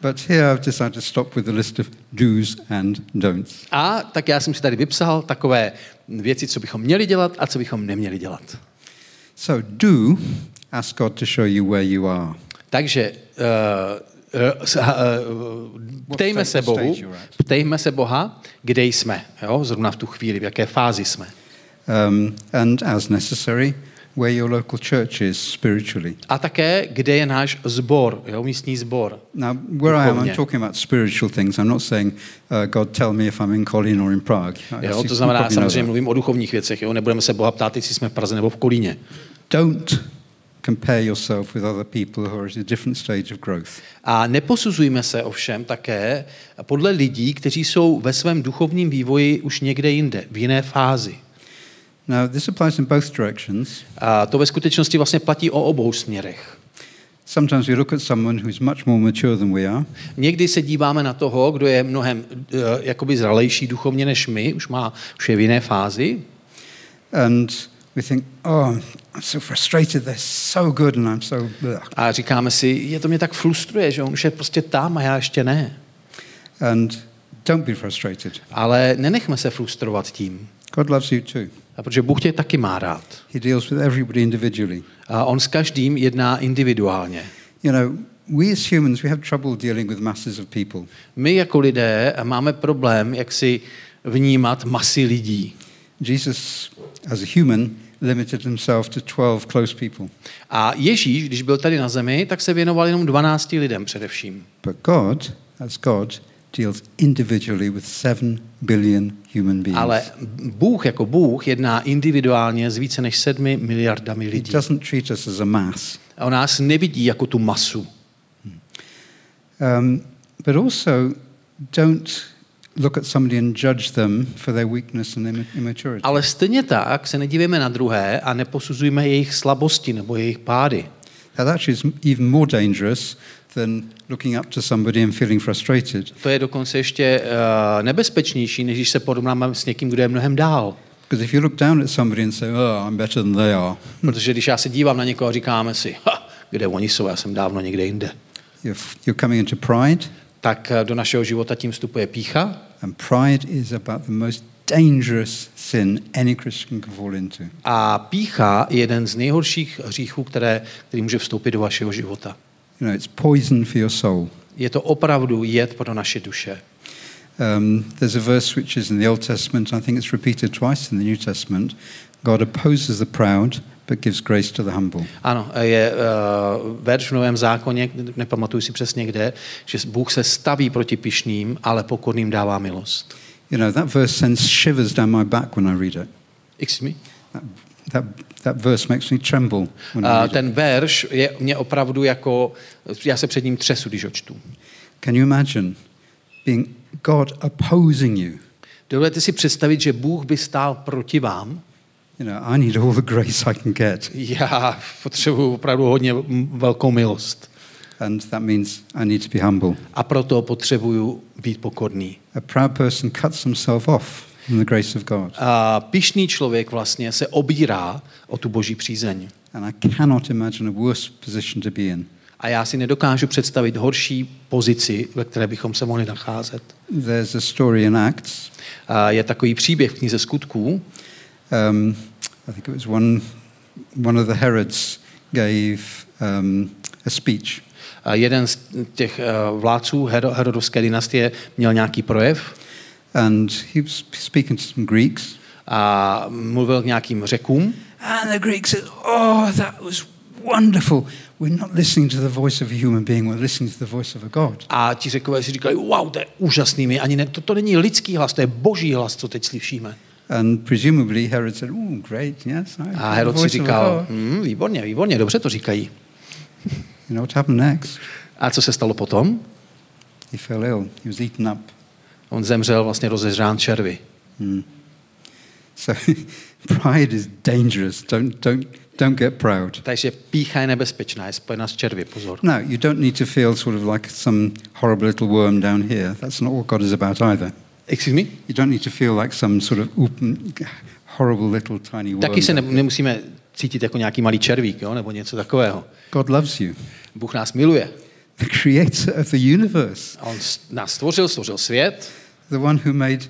[SPEAKER 1] But here I've decided to stop with a list of do's and don'ts.
[SPEAKER 2] A tak já jsem si tady vypsal takové věci, co bychom měli dělat a co bychom neměli dělat.
[SPEAKER 1] So, do ask God to show you where you are.
[SPEAKER 2] Takže uh, uh, ptejme se Bohu, ptejme se Boha, kde jsme, jo? zrovna v tu chvíli, v jaké fázi jsme.
[SPEAKER 1] Um, and as necessary, where your local church is spiritually.
[SPEAKER 2] A také, kde je náš zbor, jo? místní zbor.
[SPEAKER 1] Now, where I am, I'm
[SPEAKER 2] Duchovně.
[SPEAKER 1] talking about spiritual things. I'm not saying, uh, God, tell me if I'm in Kolín or in Prague. I
[SPEAKER 2] Jo? To znamená, samozřejmě mluvím o duchovních věcech, jo? nebudeme se Boha ptát, jestli jsme v Praze nebo v Kolíně.
[SPEAKER 1] Don't compare yourself with other people who are at a different stage of growth.
[SPEAKER 2] A neposuzujme se ovšem také podle lidí, kteří jsou ve svém duchovním vývoji už někde jinde, v jiné fázi.
[SPEAKER 1] Now, this applies in both directions.
[SPEAKER 2] A to ve skutečnosti vlastně platí o obou směrech.
[SPEAKER 1] Sometimes we look at someone who's much more mature than we are,
[SPEAKER 2] Někdy se díváme na toho, kdo je mnohem uh, jakoby zralejší duchovně než my, už, má, už je v jiné fázi.
[SPEAKER 1] and we think, oh, I'm so frustrated, they're so good, and I'm so. Blech.
[SPEAKER 2] A říkáme si, je to mě tak frustruje, že on už je prostě tam a já ještě ne.
[SPEAKER 1] And don't be frustrated.
[SPEAKER 2] Ale nenechme se frustrovat tím.
[SPEAKER 1] God loves you too.
[SPEAKER 2] A protože Bůh tě taky má rád.
[SPEAKER 1] He deals with everybody individually.
[SPEAKER 2] A on s každým jedná individuálně.
[SPEAKER 1] You know, we as humans, we have trouble dealing with masses of people.
[SPEAKER 2] My jako lidé máme problém, jak si vnímat masy lidí.
[SPEAKER 1] Jesus, as a human, limited himself to 12 close people.
[SPEAKER 2] A Ježíš, když byl tady na zemi, tak se věnoval jenom 12 lidem především.
[SPEAKER 1] But God, as God, deals individually with 7 billion human beings.
[SPEAKER 2] Ale Bůh jako Bůh jedná individuálně s více než sedmi miliardami
[SPEAKER 1] He
[SPEAKER 2] lidí.
[SPEAKER 1] doesn't treat us as a mass.
[SPEAKER 2] A on nás nevidí jako tu masu.
[SPEAKER 1] Um, but also, don't look at somebody and judge them for their weakness and imma- immaturity.
[SPEAKER 2] Ale stejně tak se nedívejme na druhé a neposuzujme jejich slabosti nebo jejich pády.
[SPEAKER 1] That actually is even more dangerous than looking up to somebody and feeling frustrated.
[SPEAKER 2] To je dokonce ještě uh, nebezpečnější, než když se porovnáme s někým, kdo je mnohem dál.
[SPEAKER 1] Because if you look down at somebody and say, oh, I'm better than they are,
[SPEAKER 2] Protože když já se dívám na někoho a říkáme si, ha, kde oni jsou, já jsem dávno někde jinde,
[SPEAKER 1] you're, you're coming into pride
[SPEAKER 2] tak eh, do našeho života tím vstupuje pícha
[SPEAKER 1] And pride is about the most dangerous sin any Christian can fall into.
[SPEAKER 2] A pícha je jeden z nejhorších hříchů, které, který může vstoupit do vašeho života.
[SPEAKER 1] You know, it's poison for your soul.
[SPEAKER 2] Je to opravdu jed pro naše duše.
[SPEAKER 1] Um, there's a verse which is in the Old Testament, I think it's repeated twice in the New Testament. God opposes the proud, but gives grace to the humble.
[SPEAKER 2] Ano, je uh, verš v Novém zákoně, nepamatuju si přesně kde, že Bůh se staví proti pišným, ale pokorným dává milost.
[SPEAKER 1] You know, that verse sends shivers down my back when I read it.
[SPEAKER 2] Excuse me?
[SPEAKER 1] That, that, that verse makes me tremble when
[SPEAKER 2] Uh,
[SPEAKER 1] it.
[SPEAKER 2] ten verš je mě opravdu jako, já se před ním třesu, když ho čtu.
[SPEAKER 1] Can you imagine being God opposing you?
[SPEAKER 2] Dovedete si představit, že Bůh by stál proti vám?
[SPEAKER 1] You know, I need all the grace I can get.
[SPEAKER 2] Já potřebuji opravdu hodně velkou milost.
[SPEAKER 1] And that means I need to be humble.
[SPEAKER 2] A proto potřebuju být pokorný.
[SPEAKER 1] A proud person cuts himself off from the grace of God.
[SPEAKER 2] A pišný člověk vlastně se obírá o tu boží přízeň.
[SPEAKER 1] And I cannot imagine a worse position to be in.
[SPEAKER 2] A já si nedokážu představit horší pozici, ve které bychom se mohli nacházet.
[SPEAKER 1] There's a story in Acts.
[SPEAKER 2] A je takový příběh v knize skutků,
[SPEAKER 1] Um, I think it was one, one of the Herods gave um, a speech.
[SPEAKER 2] a jeden z těch eh, vládců Hero- Herodovské dynastie měl nějaký projev
[SPEAKER 1] And he was speaking to some Greeks.
[SPEAKER 2] a mluvil k nějakým řekům
[SPEAKER 1] And the Greeks said, Oh, that was wonderful. We're not listening to the voice of a human being, we're listening to the voice of a God.
[SPEAKER 2] a ti řekové si říkali, wow, to je úžasný, my ani ne, to, to není lidský hlas, to je boží hlas, co teď slyšíme.
[SPEAKER 1] And presumably Herod said, Oh, great, yes. I
[SPEAKER 2] A Herod si říkal, hm, výborně, výborně, dobře to říkají.
[SPEAKER 1] You know what happened next?
[SPEAKER 2] A co se stalo potom?
[SPEAKER 1] He fell ill. He was eaten up.
[SPEAKER 2] On zemřel vlastně rozeřán červy.
[SPEAKER 1] Hmm. So *laughs* pride is dangerous. Don't, don't, don't get proud.
[SPEAKER 2] Takže pícha je nebezpečná, je spojena s červy, pozor.
[SPEAKER 1] No, you don't need to feel sort of like some horrible little worm down here. That's not what God is about either.
[SPEAKER 2] Excuse me?
[SPEAKER 1] You don't need to feel like some sort of oop- horrible little tiny worm.
[SPEAKER 2] Taky se ne, nemusíme cítit jako nějaký malý červík, jo? nebo něco takového.
[SPEAKER 1] God loves you.
[SPEAKER 2] Bůh nás miluje.
[SPEAKER 1] The creator of the universe,
[SPEAKER 2] On nás stvořil, stvořil svět,
[SPEAKER 1] the one who made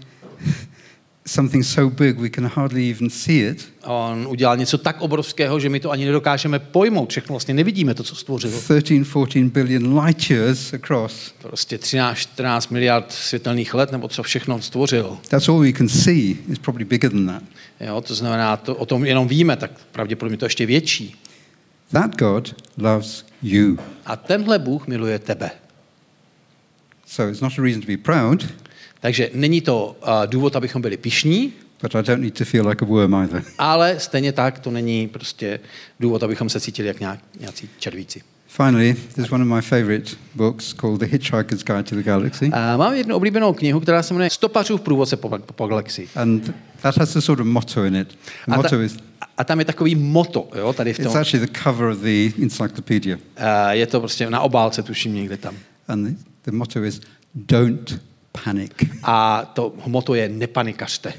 [SPEAKER 1] something so big we can hardly even see it,
[SPEAKER 2] On udělal něco tak obrovského, že my to ani nedokážeme pojmout. Všechno vlastně nevidíme, to, co stvořil.
[SPEAKER 1] 13, 14 billion light years across.
[SPEAKER 2] Prostě 13, 14 miliard světelných let, nebo co všechno stvořil.
[SPEAKER 1] That's all we can see. It's probably bigger than that.
[SPEAKER 2] Jo? To znamená, to, o tom jenom víme, tak pravděpodobně to ještě větší.
[SPEAKER 1] That God loves you.
[SPEAKER 2] A tenhle Bůh miluje tebe.
[SPEAKER 1] So it's not a reason to be proud,
[SPEAKER 2] Takže není to uh, důvod, abychom byli pišní,
[SPEAKER 1] but I don't need to feel like a worm either.
[SPEAKER 2] ale stejně tak to není prostě důvod, abychom se cítili jak nějak, nějací červíci.
[SPEAKER 1] Finally, there's one of my favorite books called The Hitchhiker's Guide to the Galaxy.
[SPEAKER 2] A mám jednu oblíbenou knihu, která se jmenuje Stopařův průvodce po, po, po galaxii.
[SPEAKER 1] And that has a sort of motto in it. The
[SPEAKER 2] A, ta,
[SPEAKER 1] motto is,
[SPEAKER 2] a tam je takový moto, jo, tady v
[SPEAKER 1] it's
[SPEAKER 2] tom.
[SPEAKER 1] actually the cover of the encyclopedia.
[SPEAKER 2] Uh, je to prostě na obálce, tuším někde tam.
[SPEAKER 1] And the, the motto is, don't panic.
[SPEAKER 2] A to moto je nepanikařte.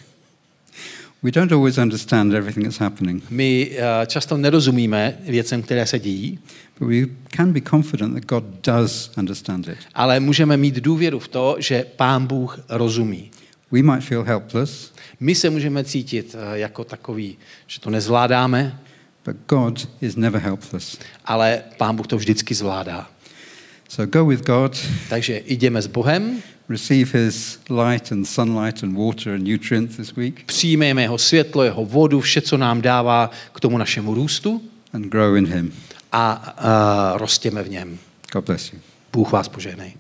[SPEAKER 1] We don't always understand everything that's happening,
[SPEAKER 2] My uh, často nerozumíme věcem, které se dějí,
[SPEAKER 1] but we can be confident that God does understand it.
[SPEAKER 2] ale můžeme mít důvěru v to, že Pán Bůh rozumí.
[SPEAKER 1] We might feel helpless,
[SPEAKER 2] My se můžeme cítit uh, jako takový, že to nezvládáme,
[SPEAKER 1] but God is never helpless.
[SPEAKER 2] ale Pán Bůh to vždycky zvládá.
[SPEAKER 1] So go with God,
[SPEAKER 2] Takže jdeme s Bohem,
[SPEAKER 1] receive His light and sunlight and water and nutrients this week,
[SPEAKER 2] přijmeme jeho světlo, jeho vodu, vše, co nám dává k tomu našemu růstu
[SPEAKER 1] and grow in Him.
[SPEAKER 2] a uh, rostěme v něm.
[SPEAKER 1] God bless you.
[SPEAKER 2] Bůh vás požehnej.